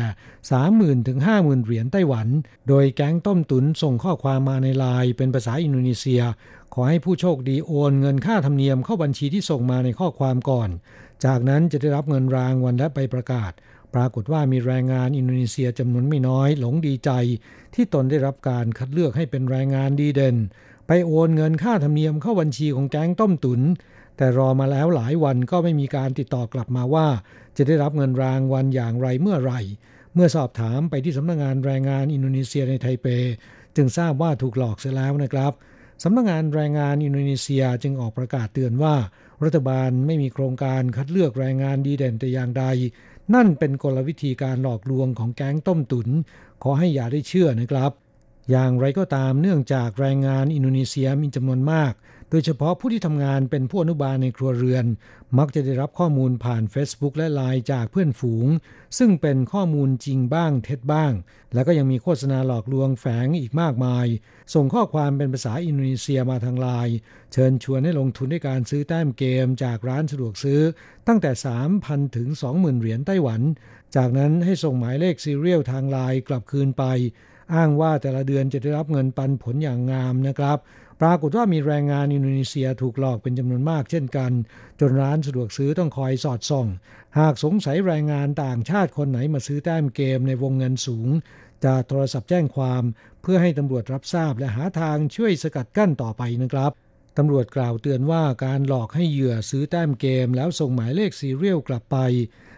30,000 ถึง 50,000 เหรียญไต้หวัน โดยแก๊งต้มตุ๋นส่งข้อความมาในไลน์เป็นภาษาอินโดนีเซีย ขอให้ผู้โชคดีโอนเงินค่าธรรมเนียมเข้าบัญชีที่ส่งมาในข้อความก่อน จากนั้นจะได้รับเงินรางวัลและใบประกาศ ปรากฏว่ามีแรงงานอินโดนีเซียจำนวนไม่น้อย หลงดีใจ ที่ตนได้รับการคัดเลือกให้เป็นแรงงานดีเด่น ไปโอนเงินค่าธรรมเนียมเข้าบัญชีของแก๊งต้มตุน แต่รอมาแล้วหลายวันก็ไม่มีการติดต่อกลับมาว่า จะได้รับเงินรางวัลอย่างไรเมื่อไหร่ เมื่อสอบถามไปที่สำนักงานแรงงานอินโดนีเซียในไทเป จึงทราบว่าถูกหลอกเสียแล้วนะครับสำนักงานแรงงานอินโดนีเซียจึงออกประกาศเตือนว่า รัฐบาลไม่มีโครงการคัดเลือกแรงงานดีเด่นแต่อย่างใด นั่นเป็นกลวิธีการหลอกลวงของแก๊งต้มตุน ขอให้อย่าได้เชื่อนะครับ อย่างไรก็ตามเนื่องจากแรงงานอินโดนีเซียมีจำนวนมาก โดยเฉพาะผู้ที่ทำงานเป็นผู้อนุบาลในครัวเรือน มักจะได้รับข้อมูลผ่าน Facebook และไลน์จากเพื่อนฝูง ซึ่งเป็นข้อมูลจริงบ้างเท็จบ้าง แล้วก็ยังมีโฆษณาหลอกลวงแฝงอีกมากมาย ส่งข้อความเป็นภาษาอินโดนีเซียมาทางไลน์เชิญชวนให้ลงทุนด้วยการซื้อแต้มเกมจากร้านสะดวกซื้อ ตั้งแต่ 3,000 ถึง 20,000 เหรียญไต้หวัน จากนั้นให้ส่งหมายเลข serial ทางไลน์กลับคืนไป อ้างว่าแต่ละเดือนจะได้รับเงินปันผลอย่างงามนะครับ ปรากฏว่ามีแรงงานอินโดนีเซียถูกหลอกเป็นจำนวนมากเช่นกัน จนร้านสะดวกซื้อต้องคอยสอดส่อง หากสงสัยแรงงานต่างชาติคนไหนมาซื้อแต้มเกมในวงเงินสูง จะโทรศัพท์แจ้งความเพื่อให้ตำรวจรับทราบและหาทางช่วยสกัดกั้นต่อไปนะครับตำรวจกล่าวเตือนว่าการหลอกให้เหยื่อซื้อแต้มเกม แล้วส่งหมายเลขซีเรียลกลับไป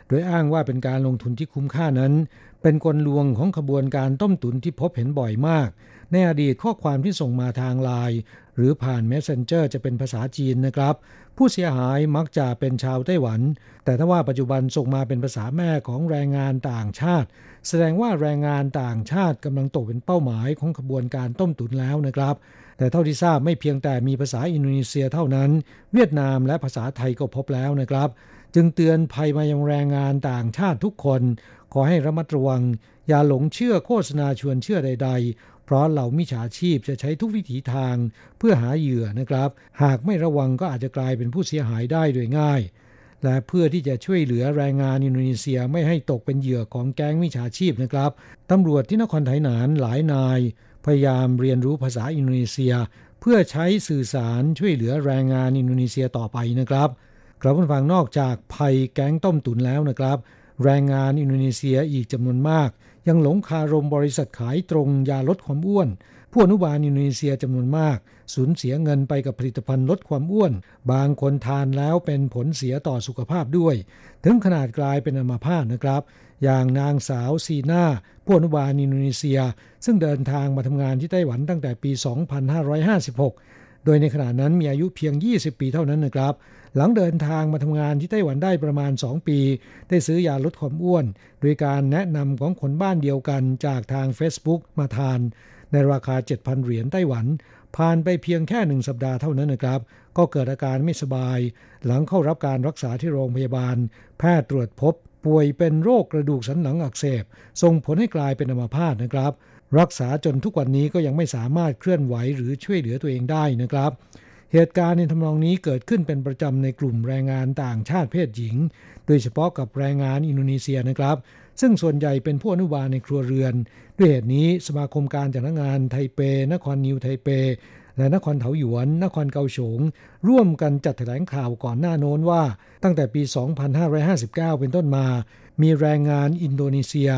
โดยอ้างว่าเป็นการลงทุนที่คุ้มค่านั้น เป็นกลลวงของขบวนการต้มตุ๋นที่พบเห็นบ่อยมาก ในอดีตข้อความที่ส่งมาทางไลน์หรือผ่าน Messenger จะเป็นภาษาจีนนะครับ ผู้เสียหายมักจะเป็นชาวไต้หวัน แต่ถ้าว่าปัจจุบันส่งมาเป็นภาษาแม่ของแรงงานต่างชาติ แสดงว่าแรงงานต่างชาติกำลังตกเป็นเป้าหมายของขบวนการต้มตุ๋นแล้วนะครับ แต่เท่าที่ทราบไม่เพียงแต่มีภาษาอินโดนีเซียเท่านั้น เวียดนามและภาษาไทยก็พบแล้วนะครับ จึงเตือนภัยมายังแรงงานต่างชาติทุกคน ขอให้ระมัดระวัง อย่าหลงเชื่อโฆษณาชวนเชื่อใด ๆ เพราะเหล่ามิจฉาชีพจะใช้ทุกวิถีทางเพื่อหาเหยื่อนะครับ หากไม่ระวังก็อาจจะกลายเป็นผู้เสียหายได้โดยง่าย และเพื่อที่จะช่วยเหลือแรงงานอินโดนีเซียไม่ให้ตกเป็นเหยื่อของแก๊งมิจฉาชีพนะครับตำรวจที่นครไทยนานหลายนาย พยายามเรียนรู้ภาษาอินโดนีเซีย เพื่อใช้สื่อสารช่วยเหลือแรงงานอินโดนีเซียต่อไปนะครับกลับมาฟังนอกจากภัยแก๊งต้มตุ๋นแล้วนะครับ แรงงานอินโดนีเซียอีกจำนวนมาก ยังหลงคารมบริษัทขายตรงยาลดความอ้วน ผู้อนุบาลอินโดนีเซียจำนวนมาก สูญเสียเงินไปกับผลิตภัณฑ์ลดความอ้วน บางคนทานแล้วเป็นผลเสียต่อสุขภาพด้วย ถึงขนาดกลายเป็นอัมาพาตนะครับ อย่างนางสาวซีนาผู้อนุบาลอินโดนีเซีย ซึ่งเดินทางมาทำงานที่ไต้หวันตั้งแต่ปี 2556 โดยในขณะนั้นมีอายุเพียง 20 ปีเท่านั้นนะครับ หลังเดินทางมาทำงานที่ไต้หวันได้ประมาณ 2 ปี ได้ซื้อยาลดความอ้วน โดยการแนะนำของคนบ้านเดียวกันจากทาง Facebook มาทาน ในราคา 7,000 เหรียญไต้หวัน ผ่านไปเพียงแค่หนึ่งสัปดาห์เท่านั้นนะครับ ก็เกิดอาการไม่สบาย หลังเข้ารับการรักษาที่โรงพยาบาล แพทย์ตรวจพบ ป่วยเป็นโรคกระดูกสันหลังอักเสบ ส่งผลให้กลายเป็นอัมพาตนะครับ รักษาจนทุกวันนี้ก็ยังไม่สามารถเคลื่อนไหวหรือช่วยเหลือตัวเองได้นะครับ เหตุการณ์ในทำนองนี้เกิดขึ้นเป็นประจำในกลุ่มแรงงานต่างชาติเพศหญิง โดยเฉพาะกับแรงงานอินโดนีเซียนะครับ ซึ่งส่วนใหญ่เป็นผู้อนุบาลในครัวเรือน ด้วยเหตุนี้สมาคมการจัดหางานไทเป นครนิวไทเป และนครเถาหยวน นครเกาสง ร่วมกันจัดแถลงข่าวก่อนหน้าโน้นว่า ตั้งแต่ปี 2559 เป็นต้นมา มีแรงงานอินโดนีเซีย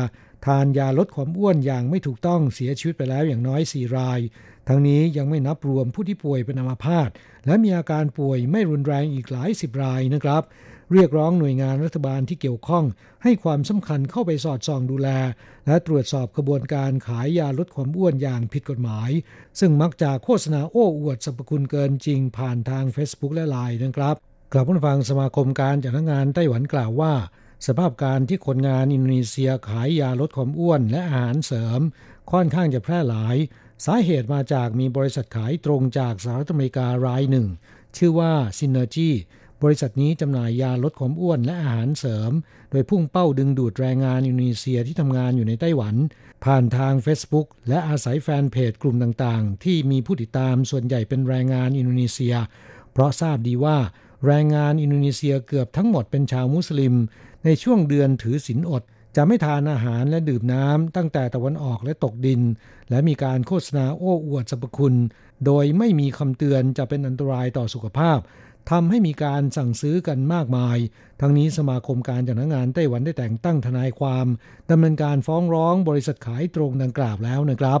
ทานยาลดความอ้วนอย่างไม่ถูกต้องเสียชีวิตไปแล้วอย่างน้อย 4 ราย ทั้งนี้ยังไม่นับรวมผู้ที่ป่วยเป็นอัมพาตและมีอาการป่วยไม่รุนแรงอีกหลายสิบรายนะครับ เรียกร้องหน่วยงานรัฐบาลที่เกี่ยวข้อง ให้ความสำคัญเข้าไปสอดส่องดูแล และตรวจสอบกระบวนการขายยาลดความอ้วนอย่างผิดกฎหมาย ซึ่งมักจะโฆษณาโอ้อวดสรรพคุณเกินจริงผ่านทาง Facebook และไลน์นะครับกลับมาฟังสมาคมการจัดงานไต้หวันกล่าวว่า สภาพการที่คนงานอินโดนีเซียขายยาลดความอ้วนและอาหารเสริม ค่อนข้างจะแพร่หลาย สาเหตุมาจากมีบริษัทขายตรงจากสหรัฐอเมริการายหนึ่ง ชื่อว่า Synergy บริษัทนี้จำหน่ายยาลดความอ้วนและอาหารเสริม โดยพุ่งเป้าดึงดูดแรงงานอินโดนีเซียที่ทำงานอยู่ในไต้หวัน ผ่านทาง Facebook และอาศัยแฟนเพจกลุ่มต่างๆ ที่มีผู้ติดตามส่วนใหญ่เป็นแรงงานอินโดนีเซีย เพราะทราบดีว่าแรงงานอินโดนีเซียเกือบทั้งหมดเป็นชาวมุสลิม ในช่วงเดือนถือศีลอด จะไม่ทานอาหารและดื่มน้ำตั้งแต่ตะวันออกและตกดิน และมีการโฆษณาโอ้อวดสรรพคุณ โดยไม่มีคำเตือนจะเป็นอันตรายต่อสุขภาพทำให้มีการสั่งซื้อกันมากมาย ทั้งนี้สมาคมการจัดงานไต้หวันได้แต่งตั้งทนายความดำเนินการฟ้องร้องบริษัทขายตรงดังกล่าวแล้วนะครับ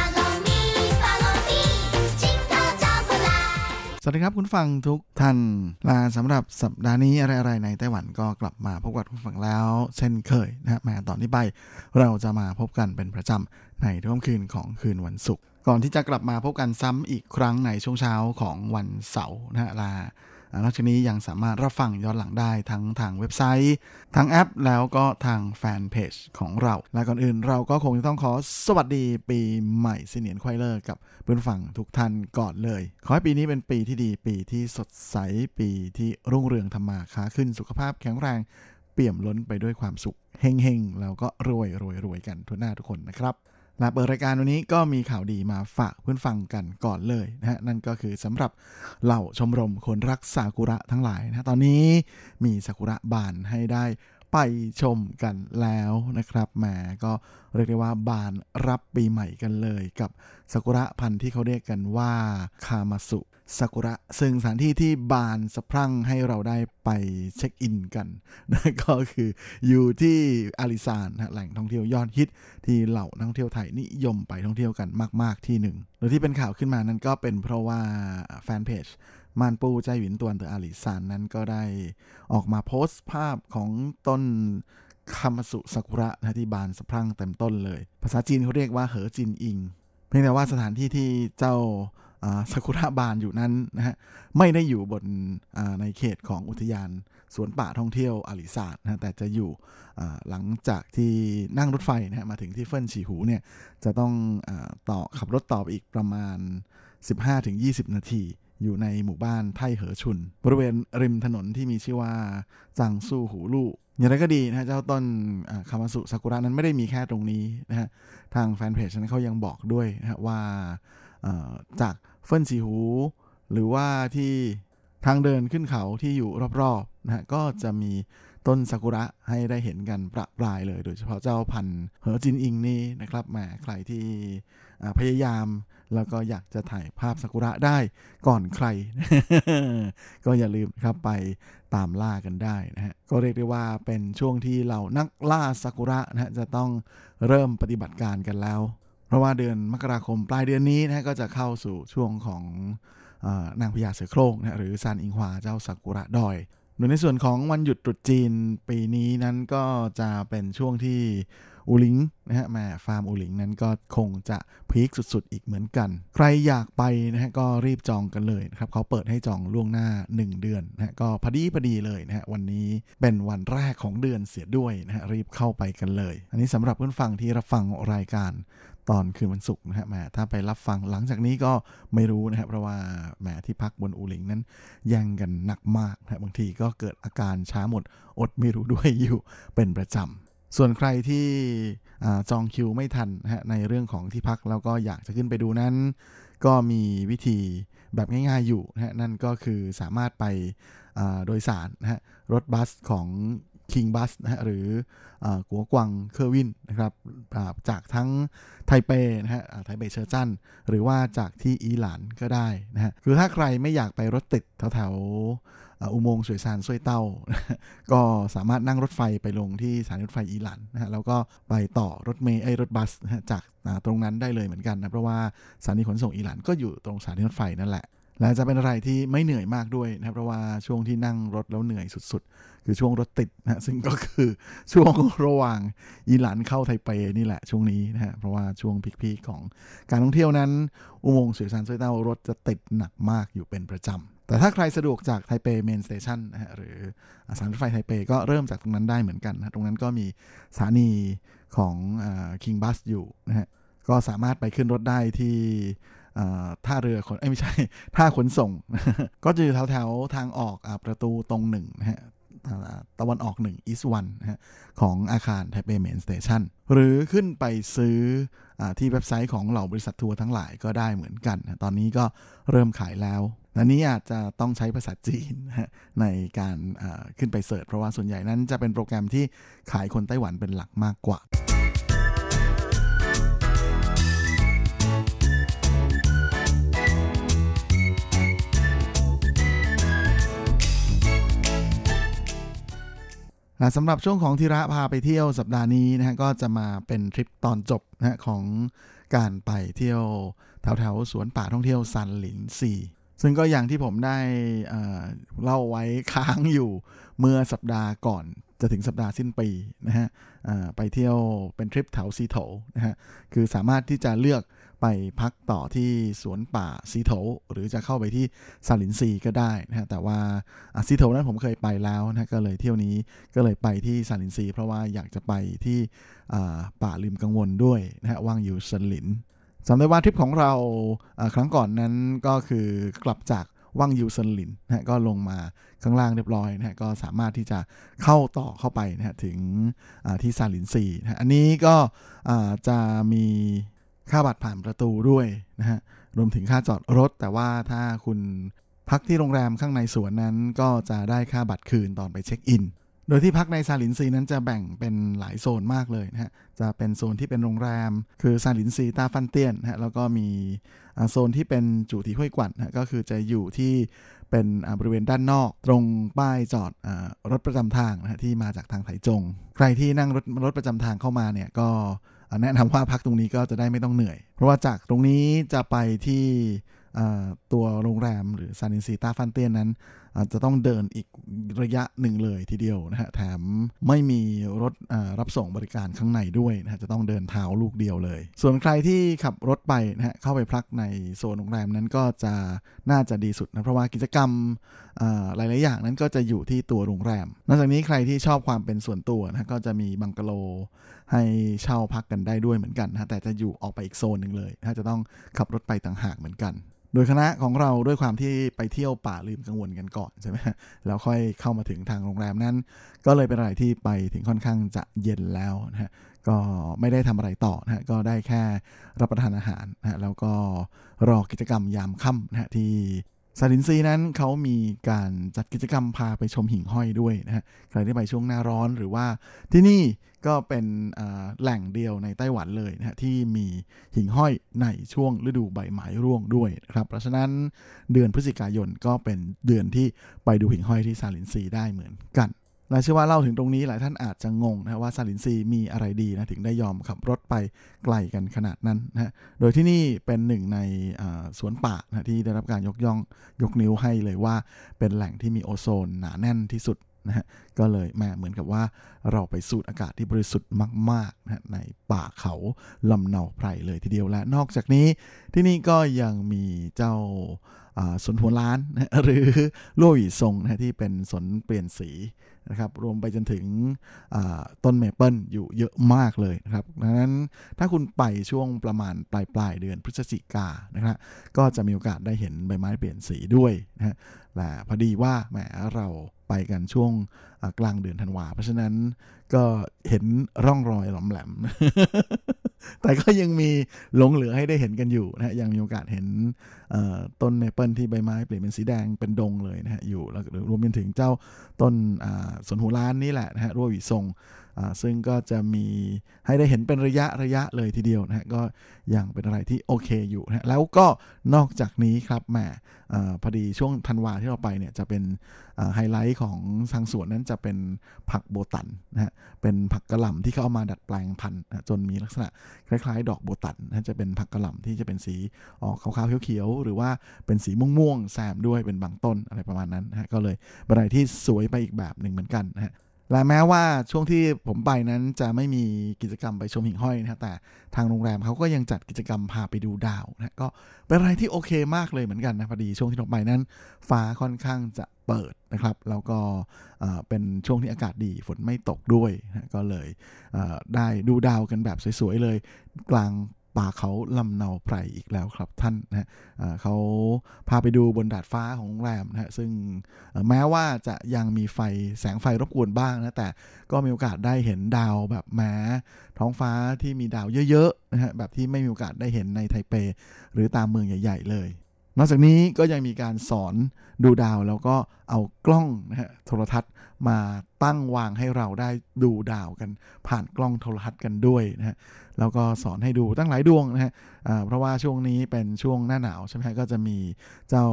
สวัสดีครับคุณฟังทุกท่านลาสำหรับสัปดาห์นี้อะไรๆในไต้หวันก็กลับมาพบกับคุณฟังแล้ว เช่นเคยนะฮะแม้ตอนนี้ไป เราจะมาพบกันเป็นประจำในทุ่มคืนของคืนวันศุกร์ก่อนที่จะกลับมาพบกันซ้ำอีกครั้งในช่วงเช้าของวันเสาร์นะฮะลา นอกจากนี้ยังสามารถรับฟังย้อนหลังได้ทั้งทางเว็บไซต์ ทางแอปแล้วก็ทางแฟนเพจของเรา และก่อนอื่นเราก็คงจะต้องขอสวัสดีปีใหม่เสนียนควายเลอร์กับเพื่อนฝั่งทุกท่านก่อนเลย ขอให้ปีนี้เป็นปีที่ดีปีที่สดใสปีที่รุ่งเรืองธรรมาค้าขึ้นสุขภาพแข็งแรงเปี่ยมล้นไปด้วยความสุขเฮงๆแล้วก็รวยรวยรวยกันทุกหน้าทุกคนนะครับ และเปิดรายการวันนี้ก็มีข่าวดีมาฝากเพื่อนฟังกันก่อนเลยนะฮะนั่นก็คือสำหรับเหล่าชมรมคนรักซากุระทั้งหลายนะตอนนี้มีซากุระบานให้ได้ไปชมกันแล้วนะครับแหมก็เรียกได้ว่าบานรับปีใหม่กันเลย กับซากุระพันธุ์ที่เขาเรียกกันว่าคาวาสุ ซากุระ ซึ่งสถานที่ที่บานสะพรั่งให้เราได้ไปเช็คอินกันนะก็คืออยู่ที่อาริซานนะแหล่งท่องเที่ยวยอดฮิต ที่เหล่านักท่องเที่ยวไทยนิยมไปท่องเที่ยวกันมาก ๆ ที่หนึ่งโดยที่เป็นข่าวขึ้นมานั้นก็เป็นเพราะว่าแฟนเพจ漫步在雲端的阿里山นั้นก็ได้ออกมาโพสต์ภาพของต้นคาวาสุซากุระนะที่บานสะพรั่งเต็มต้นเลย ภาษาจีนเขาเรียกว่า河津櫻 เพียงแต่ว่าสถานที่ที่เจ้า ซากุระบานอยู่นั้นนะฮะไม่ได้อยู่บนในเขตของอุทยานสวนป่าท่องเที่ยวอาริซาดนะแต่จะอยู่หลังจากที่นั่งรถไฟนะฮะมาถึงที่เฟินฉีหูเนี่ยจะต้องอต่อขับรถต่อไปอีกประมาณ 15-20 นาทีอยู่ในหมู่บ้านไทเหอชุน บริเวณริมถนนที่มีชื่อว่าจังซู่หูลู่อย่างไรก็ดีนะเจ้าต้นคามาสุซากุระนั้นไม่ได้มีแค่ตรงนี้นะฮะทางแฟนเพจนั้นเขายังบอกด้วยนะว่าจาก เฟินฉีหู หรือว่าที่ทางเดินขึ้นเขาที่อยู่รอบๆนะฮะก็จะมีต้นซากุระให้ได้เห็นกันประปรายเลย โดยเฉพาะเจ้าพันธุ์เหอจินอิงนี่นะครับแหมใครที่พยายามแล้วก็อยากจะถ่ายภาพซากุระได้ก่อนใคร ก็อย่าลืมครับไปตามล่ากันได้นะฮะก็เรียกได้ว่าเป็นช่วงที่เรานักล่าซากุระนะฮะจะต้องเริ่มปฏิบัติการกันแล้ว เพราะว่าเดือนมกราคมปลายเดือนนี้นะก็จะเข้าสู่ช่วงของนางพญาเสือโคร่งนะหรือซานอิงฮวาเจ้าซากุระดอยโดยในส่วนของวันหยุดตรุษจีนปีนี้นั้นก็จะเป็นช่วงที่อูลิงนะฮะแม่ฟาร์มอูลิงนั้นก็คงจะพีคสุดๆ อีกเหมือนกัน ใครอยากไปนะฮะก็รีบจองกันเลยนะครับเขาเปิดให้จองล่วงหน้า 1 เดือนนะฮะก็พอดีพอดีเลยนะฮะวันนี้เป็นวันแรกของเดือนเสียด้วยนะฮะรีบเข้าไปกันเลย อันนี้สำหรับเพื่อนฟังที่รับฟังรายการ ตอนคืนวันศุกร์นะฮะแหมถ้าไปรับฟังหลังจากนี้ก็ไม่รู้นะครับเพราะว่าแหมที่พักบนอูหลิงนั้นแย่งกันหนักมากนะบางทีก็เกิดอาการช้าหมดอดไม่รู้ด้วยอยู่เป็นประจำส่วนใครที่จองคิวไม่ทันนะฮะในเรื่องของที่พักแล้วก็อยากจะขึ้นไปดูนั้น ก็มีวิธีแบบง่ายๆอยู่นะฮะนั่นก็คือสามารถไปโดยสารนะฮะรถบัสของ King Bus นะฮะหรือ國光客運นะครับจากทั้งไทเปนะฮะ台北車站หรือว่าจากที่อี๋หลานก็ได้นะฮะคือถ้าใครไม่อยากไปรถติดแถวๆอุโมงค์雪山隧道 ก็สามารถนั่งรถไฟไปลงที่สถานีรถไฟอี๋หลานนะฮะแล้วก็ไปต่อรถเมล์ไอ้รถบัสจากตรงนั้นได้เลยเหมือนกันนะเพราะว่าสถานีขนส่งอี๋หลานก็อยู่ตรงสถานีรถไฟนั่นแหละและจะเป็นอะไรที่ไม่เหนื่อยมากด้วยนะครับเพราะว่าช่วงที่นั่งรถแล้วเหนื่อยสุด คือช่วงรถติดนะซึ่งก็คือช่วงระหว่างอี๋หลานเข้าไทเปนี่แหละช่วงนี้นะฮะเพราะว่าช่วง peak ๆของการท่องเที่ยวนั้น อุโมงค์雪山隧道รถจะติดหนักมากอยู่เป็นประจำแต่ถ้าใครสะดวกจากไทเป Main Station นะฮะหรือสถานีรถไฟไทเปก็เริ่มจากตรงนั้นได้เหมือนกันนะตรงนั้นก็มีสถานีของ King Bus อยู่นะฮะก็สามารถไปขึ้นรถได้ที่ท่าเรือขนไม่ใช่ท่าขนส่ง ก็จะอยู่แถวๆทางออกอประตูตรงหนึ่งนะฮะ ตะวันออก1 East 1นะฮะของอาคารไทเป Main Station หรือขึ้นไปซื้ออที่เว็บไซต์ของเหล่าบริษัททัวร์ทั้งหลายก็ได้เหมือนกัน ตอนนี้ก็เริ่มขายแล้วและนี้อาจจะต้องใช้ภาษาจีนในการขึ้นไปเสิร์ชเพราะว่าส่วนใหญ่นั้นจะเป็นโปรแกรมที่ขายคนไต้หวันเป็นหลักมากกว่า สำหรับช่วงของธีระพาไปเที่ยวสัปดาห์นี้นะฮะก็จะมาเป็นทริปตอนจบนะฮะของการไปเที่ยวแถวแถวสวนป่าท่องเที่ยวซันหลินซีซึ่งก็อย่างที่ผมได้เล่าไว้ค้างอยู่เมื่อสัปดาห์ก่อนจะถึงสัปดาห์สิ้นปีนะฮะไปเที่ยวเป็นทริปแถวซีโถนะฮะคือสามารถที่จะเลือก ไปพักต่อที่สวนป่าซีโถหรือจะเข้าไปที่ซาลินซีก็ได้นะฮะแต่ว่าซีโถนั้นผมเคยไปแล้วนะก็เลยเที่ยวนี้ก็เลยไปที่ซาลินซี เพราะว่าอยากจะไปที่ป่าลืมกังวลด้วยนะฮะ忘憂森林จำได้ว่าทริปของเราครั้งก่อนนั้นก็คือกลับจาก忘憂森林นะก็ลงมาข้างล่างเรียบร้อยนะฮะก็สามารถที่จะเข้าต่อเข้าไปนะฮะถึงที่杉林溪นะอันนี้ก็จะมี ค่าบัตรผ่านประตูด้วยนะฮะรวมถึงค่าจอดรถ แต่ว่าถ้าคุณพักที่โรงแรมข้างในสวนนั้น ก็จะได้ค่าบัตรคืนตอนไปเช็คอิน โดยที่พักในซาลินซีนั้นจะแบ่งเป็นหลายโซนมากเลยนะฮะจะเป็นโซนที่เป็นโรงแรม คือซาลินซีตาฟันเตียนนะฮะแล้วก็มีโซนที่เป็นจูที่ห้วยกวัดนะก็คือจะอยู่ที่เป็นบริเวณด้านนอกตรงป้ายจอดอรถประจำทางนะที่มาจากทางไถจง ใครที่นั่งรถรถประจำทางเข้ามาเนี่ยก็ แนะนำว่าพักตรงนี้ก็จะได้ไม่ต้องเหนื่อย เพราะว่าจากตรงนี้จะไปที่ตัวโรงแรมหรือซานินซีตาฟันเตียนนั้น จะต้องเดินอีกระยะหนึ่งเลยทีเดียวนะฮะแถมไม่มีรถรับส่งบริการข้างในด้วยนะฮะจะต้องเดินเท้าลูกเดียวเลย ส่วนใครที่ขับรถไปนะฮะเข้าไปพักในโซนโรงแรมนั้นก็จะน่าจะดีสุดนะเพราะว่ากิจกรรมหลาย ๆ อย่างนั้นก็จะอยู่ที่ตัวโรงแรม นอกจากนี้ใครที่ชอบความเป็นส่วนตัวนะก็จะมีบังกะโล ให้เช่าพักกันได้ด้วยเหมือนกันนะแต่จะอยู่ออกไปอีกโซนหนึ่งเลยนะจะต้องขับรถไปต่างหากเหมือนกัน โดยคณะของเราด้วยความที่ไปเที่ยวป่าลืมกังวลกันก่อนใช่ไหมแล้วค่อยเข้ามาถึงทางโรงแรมนั้น ก็เลยเป็นอะไรที่ไปถึงค่อนข้างจะเย็นแล้วนะฮะก็ไม่ได้ทำอะไรต่อนะฮะก็ได้แค่รับประทานอาหารนะฮะแล้วก็รอกิจกรรมยามค่ำนะฮะที่ ซาลินซีนั้นเขามีการจัดกิจกรรมพาไปชมหิ่งห้อยด้วยนะฮะใครที่ไปช่วงหน้าร้อนหรือว่าที่นี่ก็เป็นแหล่งเดียวในไต้หวันเลยนะฮะที่มีหิ่งห้อยในช่วงฤดูใบไม้ร่วงด้วยนะครับเพราะฉะนั้นเดือนพฤศจิกายนก็เป็นเดือนที่ไปดูหิ่งห้อยที่ซาลินซีได้เหมือนกัน และเชื่อว่าเล่าถึงตรงนี้หลายท่านอาจจะงงนะว่าซาลินซีมีอะไรดีนะถึงได้ยอมขับรถไปไกลกันขนาดนั้นนะโดยที่นี่เป็นหนึ่งในสวนป่านะที่ได้รับการยกย่องยกนิ้วให้เลยว่า เป็นแหล่งที่มีโอโซนหนาแน่นที่สุดนะฮะก็เลยแม่เหมือนกับว่าเราไปสูดอากาศที่บริสุทธิ์มากๆนะในป่าเขาลำเนาไพรเลยทีเดียวและนอกจากนี้ที่นี่ก็ยังมีเจ้าสนหัวล้านนะหรือลู่วหวีทรงนะที่เป็นสนเปลี่ยนสี นะครับรวมไปจนถึงต้นเมเปิลอยู่เยอะมากเลยนะครับดังนั้นถ้าคุณไปช่วงประมาณปลายปลายเดือนพฤศจิกานะครับก็จะมีโอกาสได้เห็นใบไม้เปลี่ยนสีด้วยนะฮะแต่พอดีว่าแหมเราไปกันช่วงกลางเดือนธันวาเพราะฉะนั้นก็เห็นร่องรอยหลอมแหลม แต่ก็ยังมีหลงเหลือให้ได้เห็นกันอยู่นะฮะยังมีโอกาสเห็นต้นเมเปิลที่ใบไม้เปลี่ยนเป็นสีแดงเป็นดงเลยนะฮะอยู่แล้วรวมไปถึงเจ้าต้นสนหูล้านนี่แหละนะฮะรั่วหวีทรง ซึ่งก็จะมีให้ได้เห็นเป็นระยะระยะเลยทีเดียวนะฮะก็ยังเป็นอะไรที่โอเคอยู่นะแล้วก็นอกจากนี้ครับแหมอพอดีช่วงธันวาที่เราไปเนี่ยจะเป็นไฮไลท์ของทางสวนนั้นจะเป็นผักโบตันนะฮะเป็นผักกระหล่ำที่เขาเอามาดัดแปลงพันธุ์จนมีลักษณะคล้ายๆ ดอกโบตันนะจะเป็นผักกระหล่ำที่จะเป็นสีออกขาวๆเขียวๆหรือว่าเป็นสีม่วงๆแซมด้วยเป็นบางต้นอะไรประมาณนั้นนะฮะก็เลยเป็นอะไรที่สวยไปอีกแบบหนึ่งเหมือนกันนะฮะ และแม้ว่าช่วงที่ผมไปนั้นจะไม่มีกิจกรรมไปชมหิ่งห้อยนะแต่ทางโรงแรมเขาก็ยังจัดกิจกรรมพาไปดูดาวนะก็เป็นอะไรที่โอเคมากเลยเหมือนกันนะพอดีช่วงที่ผมไปนั้น ฟ้าค่อนข้างจะเปิดนะครับ แล้วก็เป็นช่วงที่อากาศดีฝนไม่ตกด้วยนะก็เลยได้ดูดาวกันแบบสวยๆเลย กลาง ป่าเขาลำเนาไพรอีกแล้วครับท่านนะฮะเขาพาไปดูบนดาดฟ้าของโรงแรมนะฮะซึ่งแม้ว่าจะยังมีไฟแสงไฟรบกวนบ้างนะแต่ก็มีโอกาสได้เห็นดาวแบบแม้ท้องฟ้าที่มีดาวเยอะๆนะฮะแบบที่ไม่มีโอกาสได้เห็นในไทเป หรือตามเมืองใหญ่ ๆ เลย นอกจากนี้ก็ยังมีการสอนดูดาวแล้วก็เอากล้องนะฮะโทรทัศน์มาตั้งวางให้เราได้ดูดาวกัน ผ่านกล้องโทรทัศน์กันด้วยนะฮะแล้วก็สอนให้ดูตั้งหลายดวงนะฮะเพราะว่าช่วงนี้เป็นช่วงหน้าหนาวใช่ไหมฮะก็จะมีเจ้า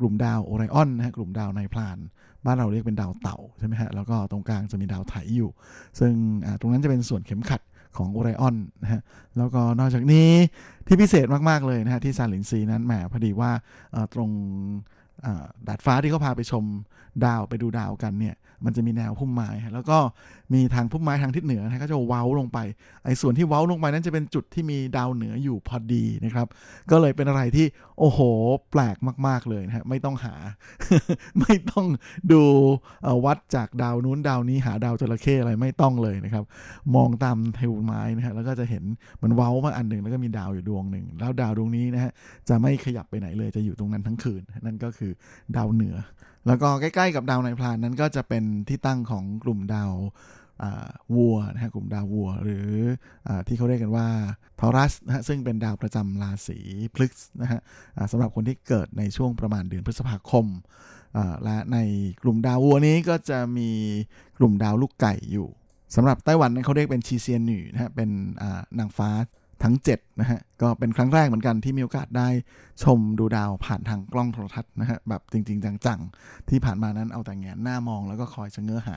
กลุ่มดาวโอไรออนนะฮะกลุ่มดาวในพลาน บ้านเราเรียกเป็นดาวเต่าใช่ไหมฮะแล้วก็ตรงกลางจะมีดาวไถอยู่ ซึ่งตรงนั้นจะเป็นส่วนเข็มขัด ของโอไรออนนะฮะแล้วก็นอกจากนี้ที่พิเศษมาก ๆ เลยนะฮะที่ซานหลินซีนั้นแหมพอดีว่าตรงดาดฟ้าที่เขาพาไปชมดาวไปดูดาวกันเนี่ย มันจะมีแนวพุ่มไม้ แล้วก็มีทางพุ่มไม้ทางทิศเหนือนะก็จะเว้าลงไป ไอ้ส่วนที่เว้าลงไปนั้นจะเป็นจุดที่มีดาวเหนืออยู่พอดีนะครับ ก็เลยเป็นอะไรที่โอ้โห แปลกมาก ๆเลยนะฮะ ไม่ต้องหา ไม่ต้องดูวัดจากดาวนู้นดาวนี้หาดาวจระเข้อะไรไม่ต้องเลยนะครับ มองตามเทวไม้นะฮะ แล้วก็จะเห็นมันเว้ามาอันหนึ่งแล้วก็มีดาวอยู่ดวงหนึ่ง แล้วดาวดวงนี้นะฮะ จะไม่ขยับไปไหนเลย จะอยู่ตรงนั้นทั้งคืน นั่นก็คือดาวเหนือ แล้วก็ใกล้ๆกับดาวในพลานนั้นก็จะเป็นที่ตั้งของกลุ่มดาววัวนะฮะกลุ่มดาววัว หรืออที่เขาเรียกกันว่าทอรัสนะฮะซึ่งเป็นดาวประจำราศีพฤกษ์นะฮะสำหรับคนที่เกิดในช่วงประมาณเดือนพฤษภาคมและในกลุ่มดาววัวนี้ก็จะมีกลุ่มดาวลูกไก่อยู่สำหรับไต้หวันนั้นเขาเรียกเป็นชีเซียนหน่นะฮะเป็นนางฟ้า ทั้ง7นะฮะก็เป็นครั้งแรกเหมือนกันที่มีโอกาสได้ชมดูดาวผ่านทางกล้องโทรทัศน์นะฮะแบบจริง ๆ จังๆ ที่ผ่านมานั้นเอาแต่แงนหน้ามองแล้วก็คอยชะเง้อหา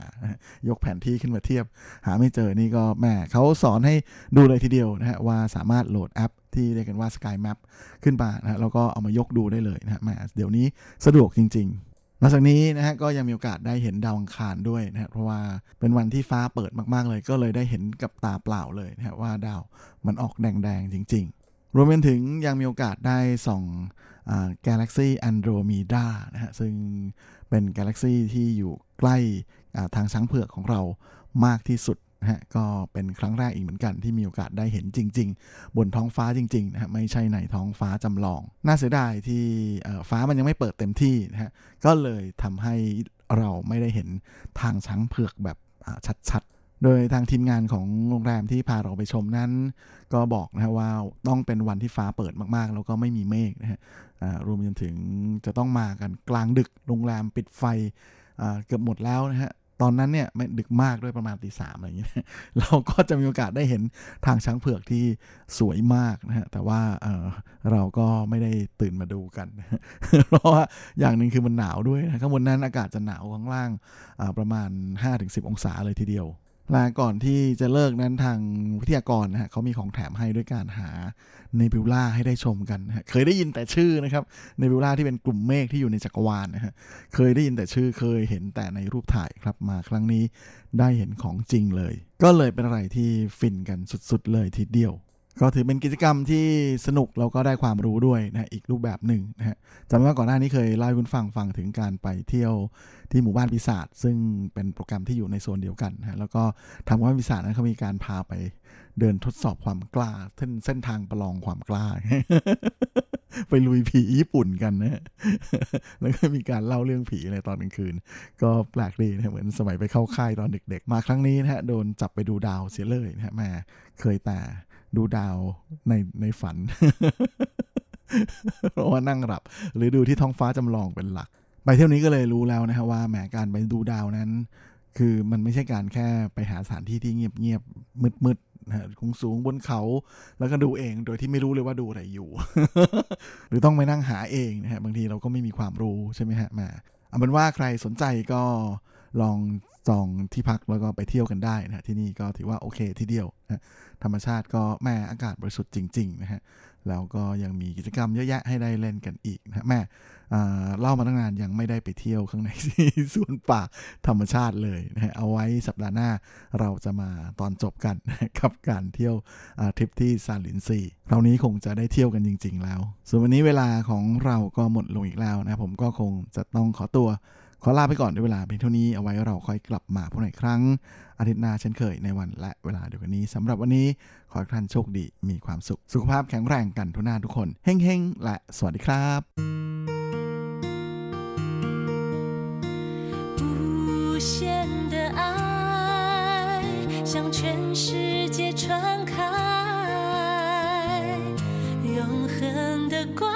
ยกแผนที่ขึ้นมาเทียบ หาไม่เจอนี่ก็แม่เขาสอนให้ดูเลยทีเดียวนะฮะว่าสามารถโหลดแอปที่เรียกกันว่า Sky Map ขึ้นมานะฮะแล้วก็เอามายกดูได้เลยนะฮะแม่เดี๋ยวนี้สะดวกจริงๆ นอกจากนี้นะฮะก็ยังมีโอกาสได้เห็นดาวอังคารด้วยนะฮะเพราะว่าเป็นวันที่ฟ้าเปิดมากๆเลย ก็เลยได้เห็นกับตาเปล่าเลยนะฮะว่าดาวมันออกแดงๆจริง ๆ รวมไปถึงยังมีโอกาสได้ส่องกาแล็กซี่แอนโดรมีดานะฮะซึ่งเป็นกาแล็กซี่ที่อยู่ใกล้ทางช้างเผือกของเรามากที่สุด นะฮะก็เป็นครั้งแรกอีกเหมือนกันที่มีโอกาสได้เห็นจริง ๆ บนท้องฟ้าจริงๆนะฮะไม่ใช่ในท้องฟ้าจำลอง น่าเสียดายที่ฟ้ามันยังไม่เปิดเต็มที่นะฮะก็เลยทำให้เราไม่ได้เห็นทางช้างเผือกแบบชัดๆ โดยทางทีมงานของโรงแรมที่พาเราไปชมนั้น ก็บอกนะว่าต้องเป็นวันที่ฟ้าเปิดมากๆ แล้วก็ไม่มีเมฆนะฮะรวมจนถึงจะต้องมากันกลางดึกโรงแรมปิดไฟเกือบหมดแล้วนะฮะ ตอนนั้นเนี่ยไม่ดึกมากด้วยประมาณตีสามอะไรอย่างเงี้ยเราก็จะมีโอกาสได้เห็นทางช้างเผือกที่สวยมากนะฮะแต่ว่าเเราก็ไม่ได้ตื่นมาดูกัน เพราะว่าอย่างหนึ่งคือมันหนาวด้วยข้างบนนั้นอากาศจะหนาวข้างล่างประมาณ 5-10 องศาเลยทีเดียว ลาก่อนที่จะเลิกนั้นทางวิทยากรนะฮะเขามีของแถมให้ด้วยการหาเนบิวล่าให้ได้ชมกันนะเคยได้ยินแต่ชื่อนะครับเนบิวล่าที่เป็นกลุ่มเมฆที่อยู่ในจักรวาลนะฮะเคยได้ยินแต่ชื่อเคยเห็นแต่ในรูปถ่ายครับมาครั้งนี้ได้เห็นของจริงเลย ก็เลยเป็นอะไรที่ฟินกันสุดๆเลยทีเดียว ก็ถือเป็นกิจกรรมที่สนุกแล้วก็ได้ความรู้ด้วยนะอีกรูปแบบหนึ่งนะฮะจำได้ว่าก่อนหน้านี้เคยเล่าให้คุณฟังฟังถึงการไปเที่ยวที่หมู่บ้านปีศาจซึ่งเป็นโปรแกรมที่อยู่ในโซนเดียวกันนะแล้วก็ทางหมู่บ้านปีศาจนั้นเขามีการพาไปเดินทดสอบความกล้าเส้นเส้นทางประลองความกล้า ไปลุยผีญี่ปุ่นกันนะแล้วก็มีการเล่าเรื่องผีอะไรตอนกลางคืน ก็แปลกดีนะเหมือนสมัยไปเข้าค่ายตอนเด็กๆ มาครั้งนี้นะฮะโดนจับไปดูดาวเสียเลยนะฮะแม่เคยแต่ ดูดาวในในฝัน เพราะว่านั่งหลับ หรือดูที่ท้องฟ้าจำลองเป็นหลัก ไปเที่ยวนี้ก็เลยรู้แล้วนะฮะว่าแหมการไปดูดาวนั้น คือมันไม่ใช่การแค่ไปหาสถานที่ที่เงียบเงียบมืดมืดนะคงสูงบนเขา แล้วก็ดูเองโดยที่ไม่รู้เลยว่าดูอะไรอยู่ หรือต้องไปนั่งหาเองนะฮะบางทีเราก็ไม่มีความรู้ใช่ไหมฮะมาเอาเป็นว่าใครสนใจก็ ลองจองที่พักแล้วก็ไปเที่ยวกันได้นะที่นี่ก็ถือว่าโอเคทีเดียวนะธรรมชาติก็แม่อากาศบริสุทธิ์จริงๆนะฮะแล้วก็ยังมีกิจกรรมเยอะแยะให้ได้เล่นกันอีกนะแม่เล่ามาตั้งนานยังไม่ได้ไปเที่ยวข้างในสวนป่าธรรมชาติเลยนะฮะเอาไว้สัปดาห์หน้าเราจะมาตอนจบกันกับการเที่ยวทริปที่ซานลินซีคราวนี้คงจะได้เที่ยวกันจริง ๆ แล้ว ส่วนวันนี้เวลาของเราก็หมดลงอีกแล้วนะผมก็คงจะต้องขอตัว ขอลาไปก่อนด้วยเวลาเพียงเท่านี้เอาไว้เราค่อยกลับมาพบกันอีกครั้งอาทิตย์หน้าเช่นเคยในวันและเวลาเดียวกันนี้สำหรับวันนี้ขอให้ท่านโชคดีมีความสุข สุขภาพแข็งแรงกันทุกหน้าทุกคนเฮ้งๆ และสวัสดีครับ无限的爱向全世界传开永恒的光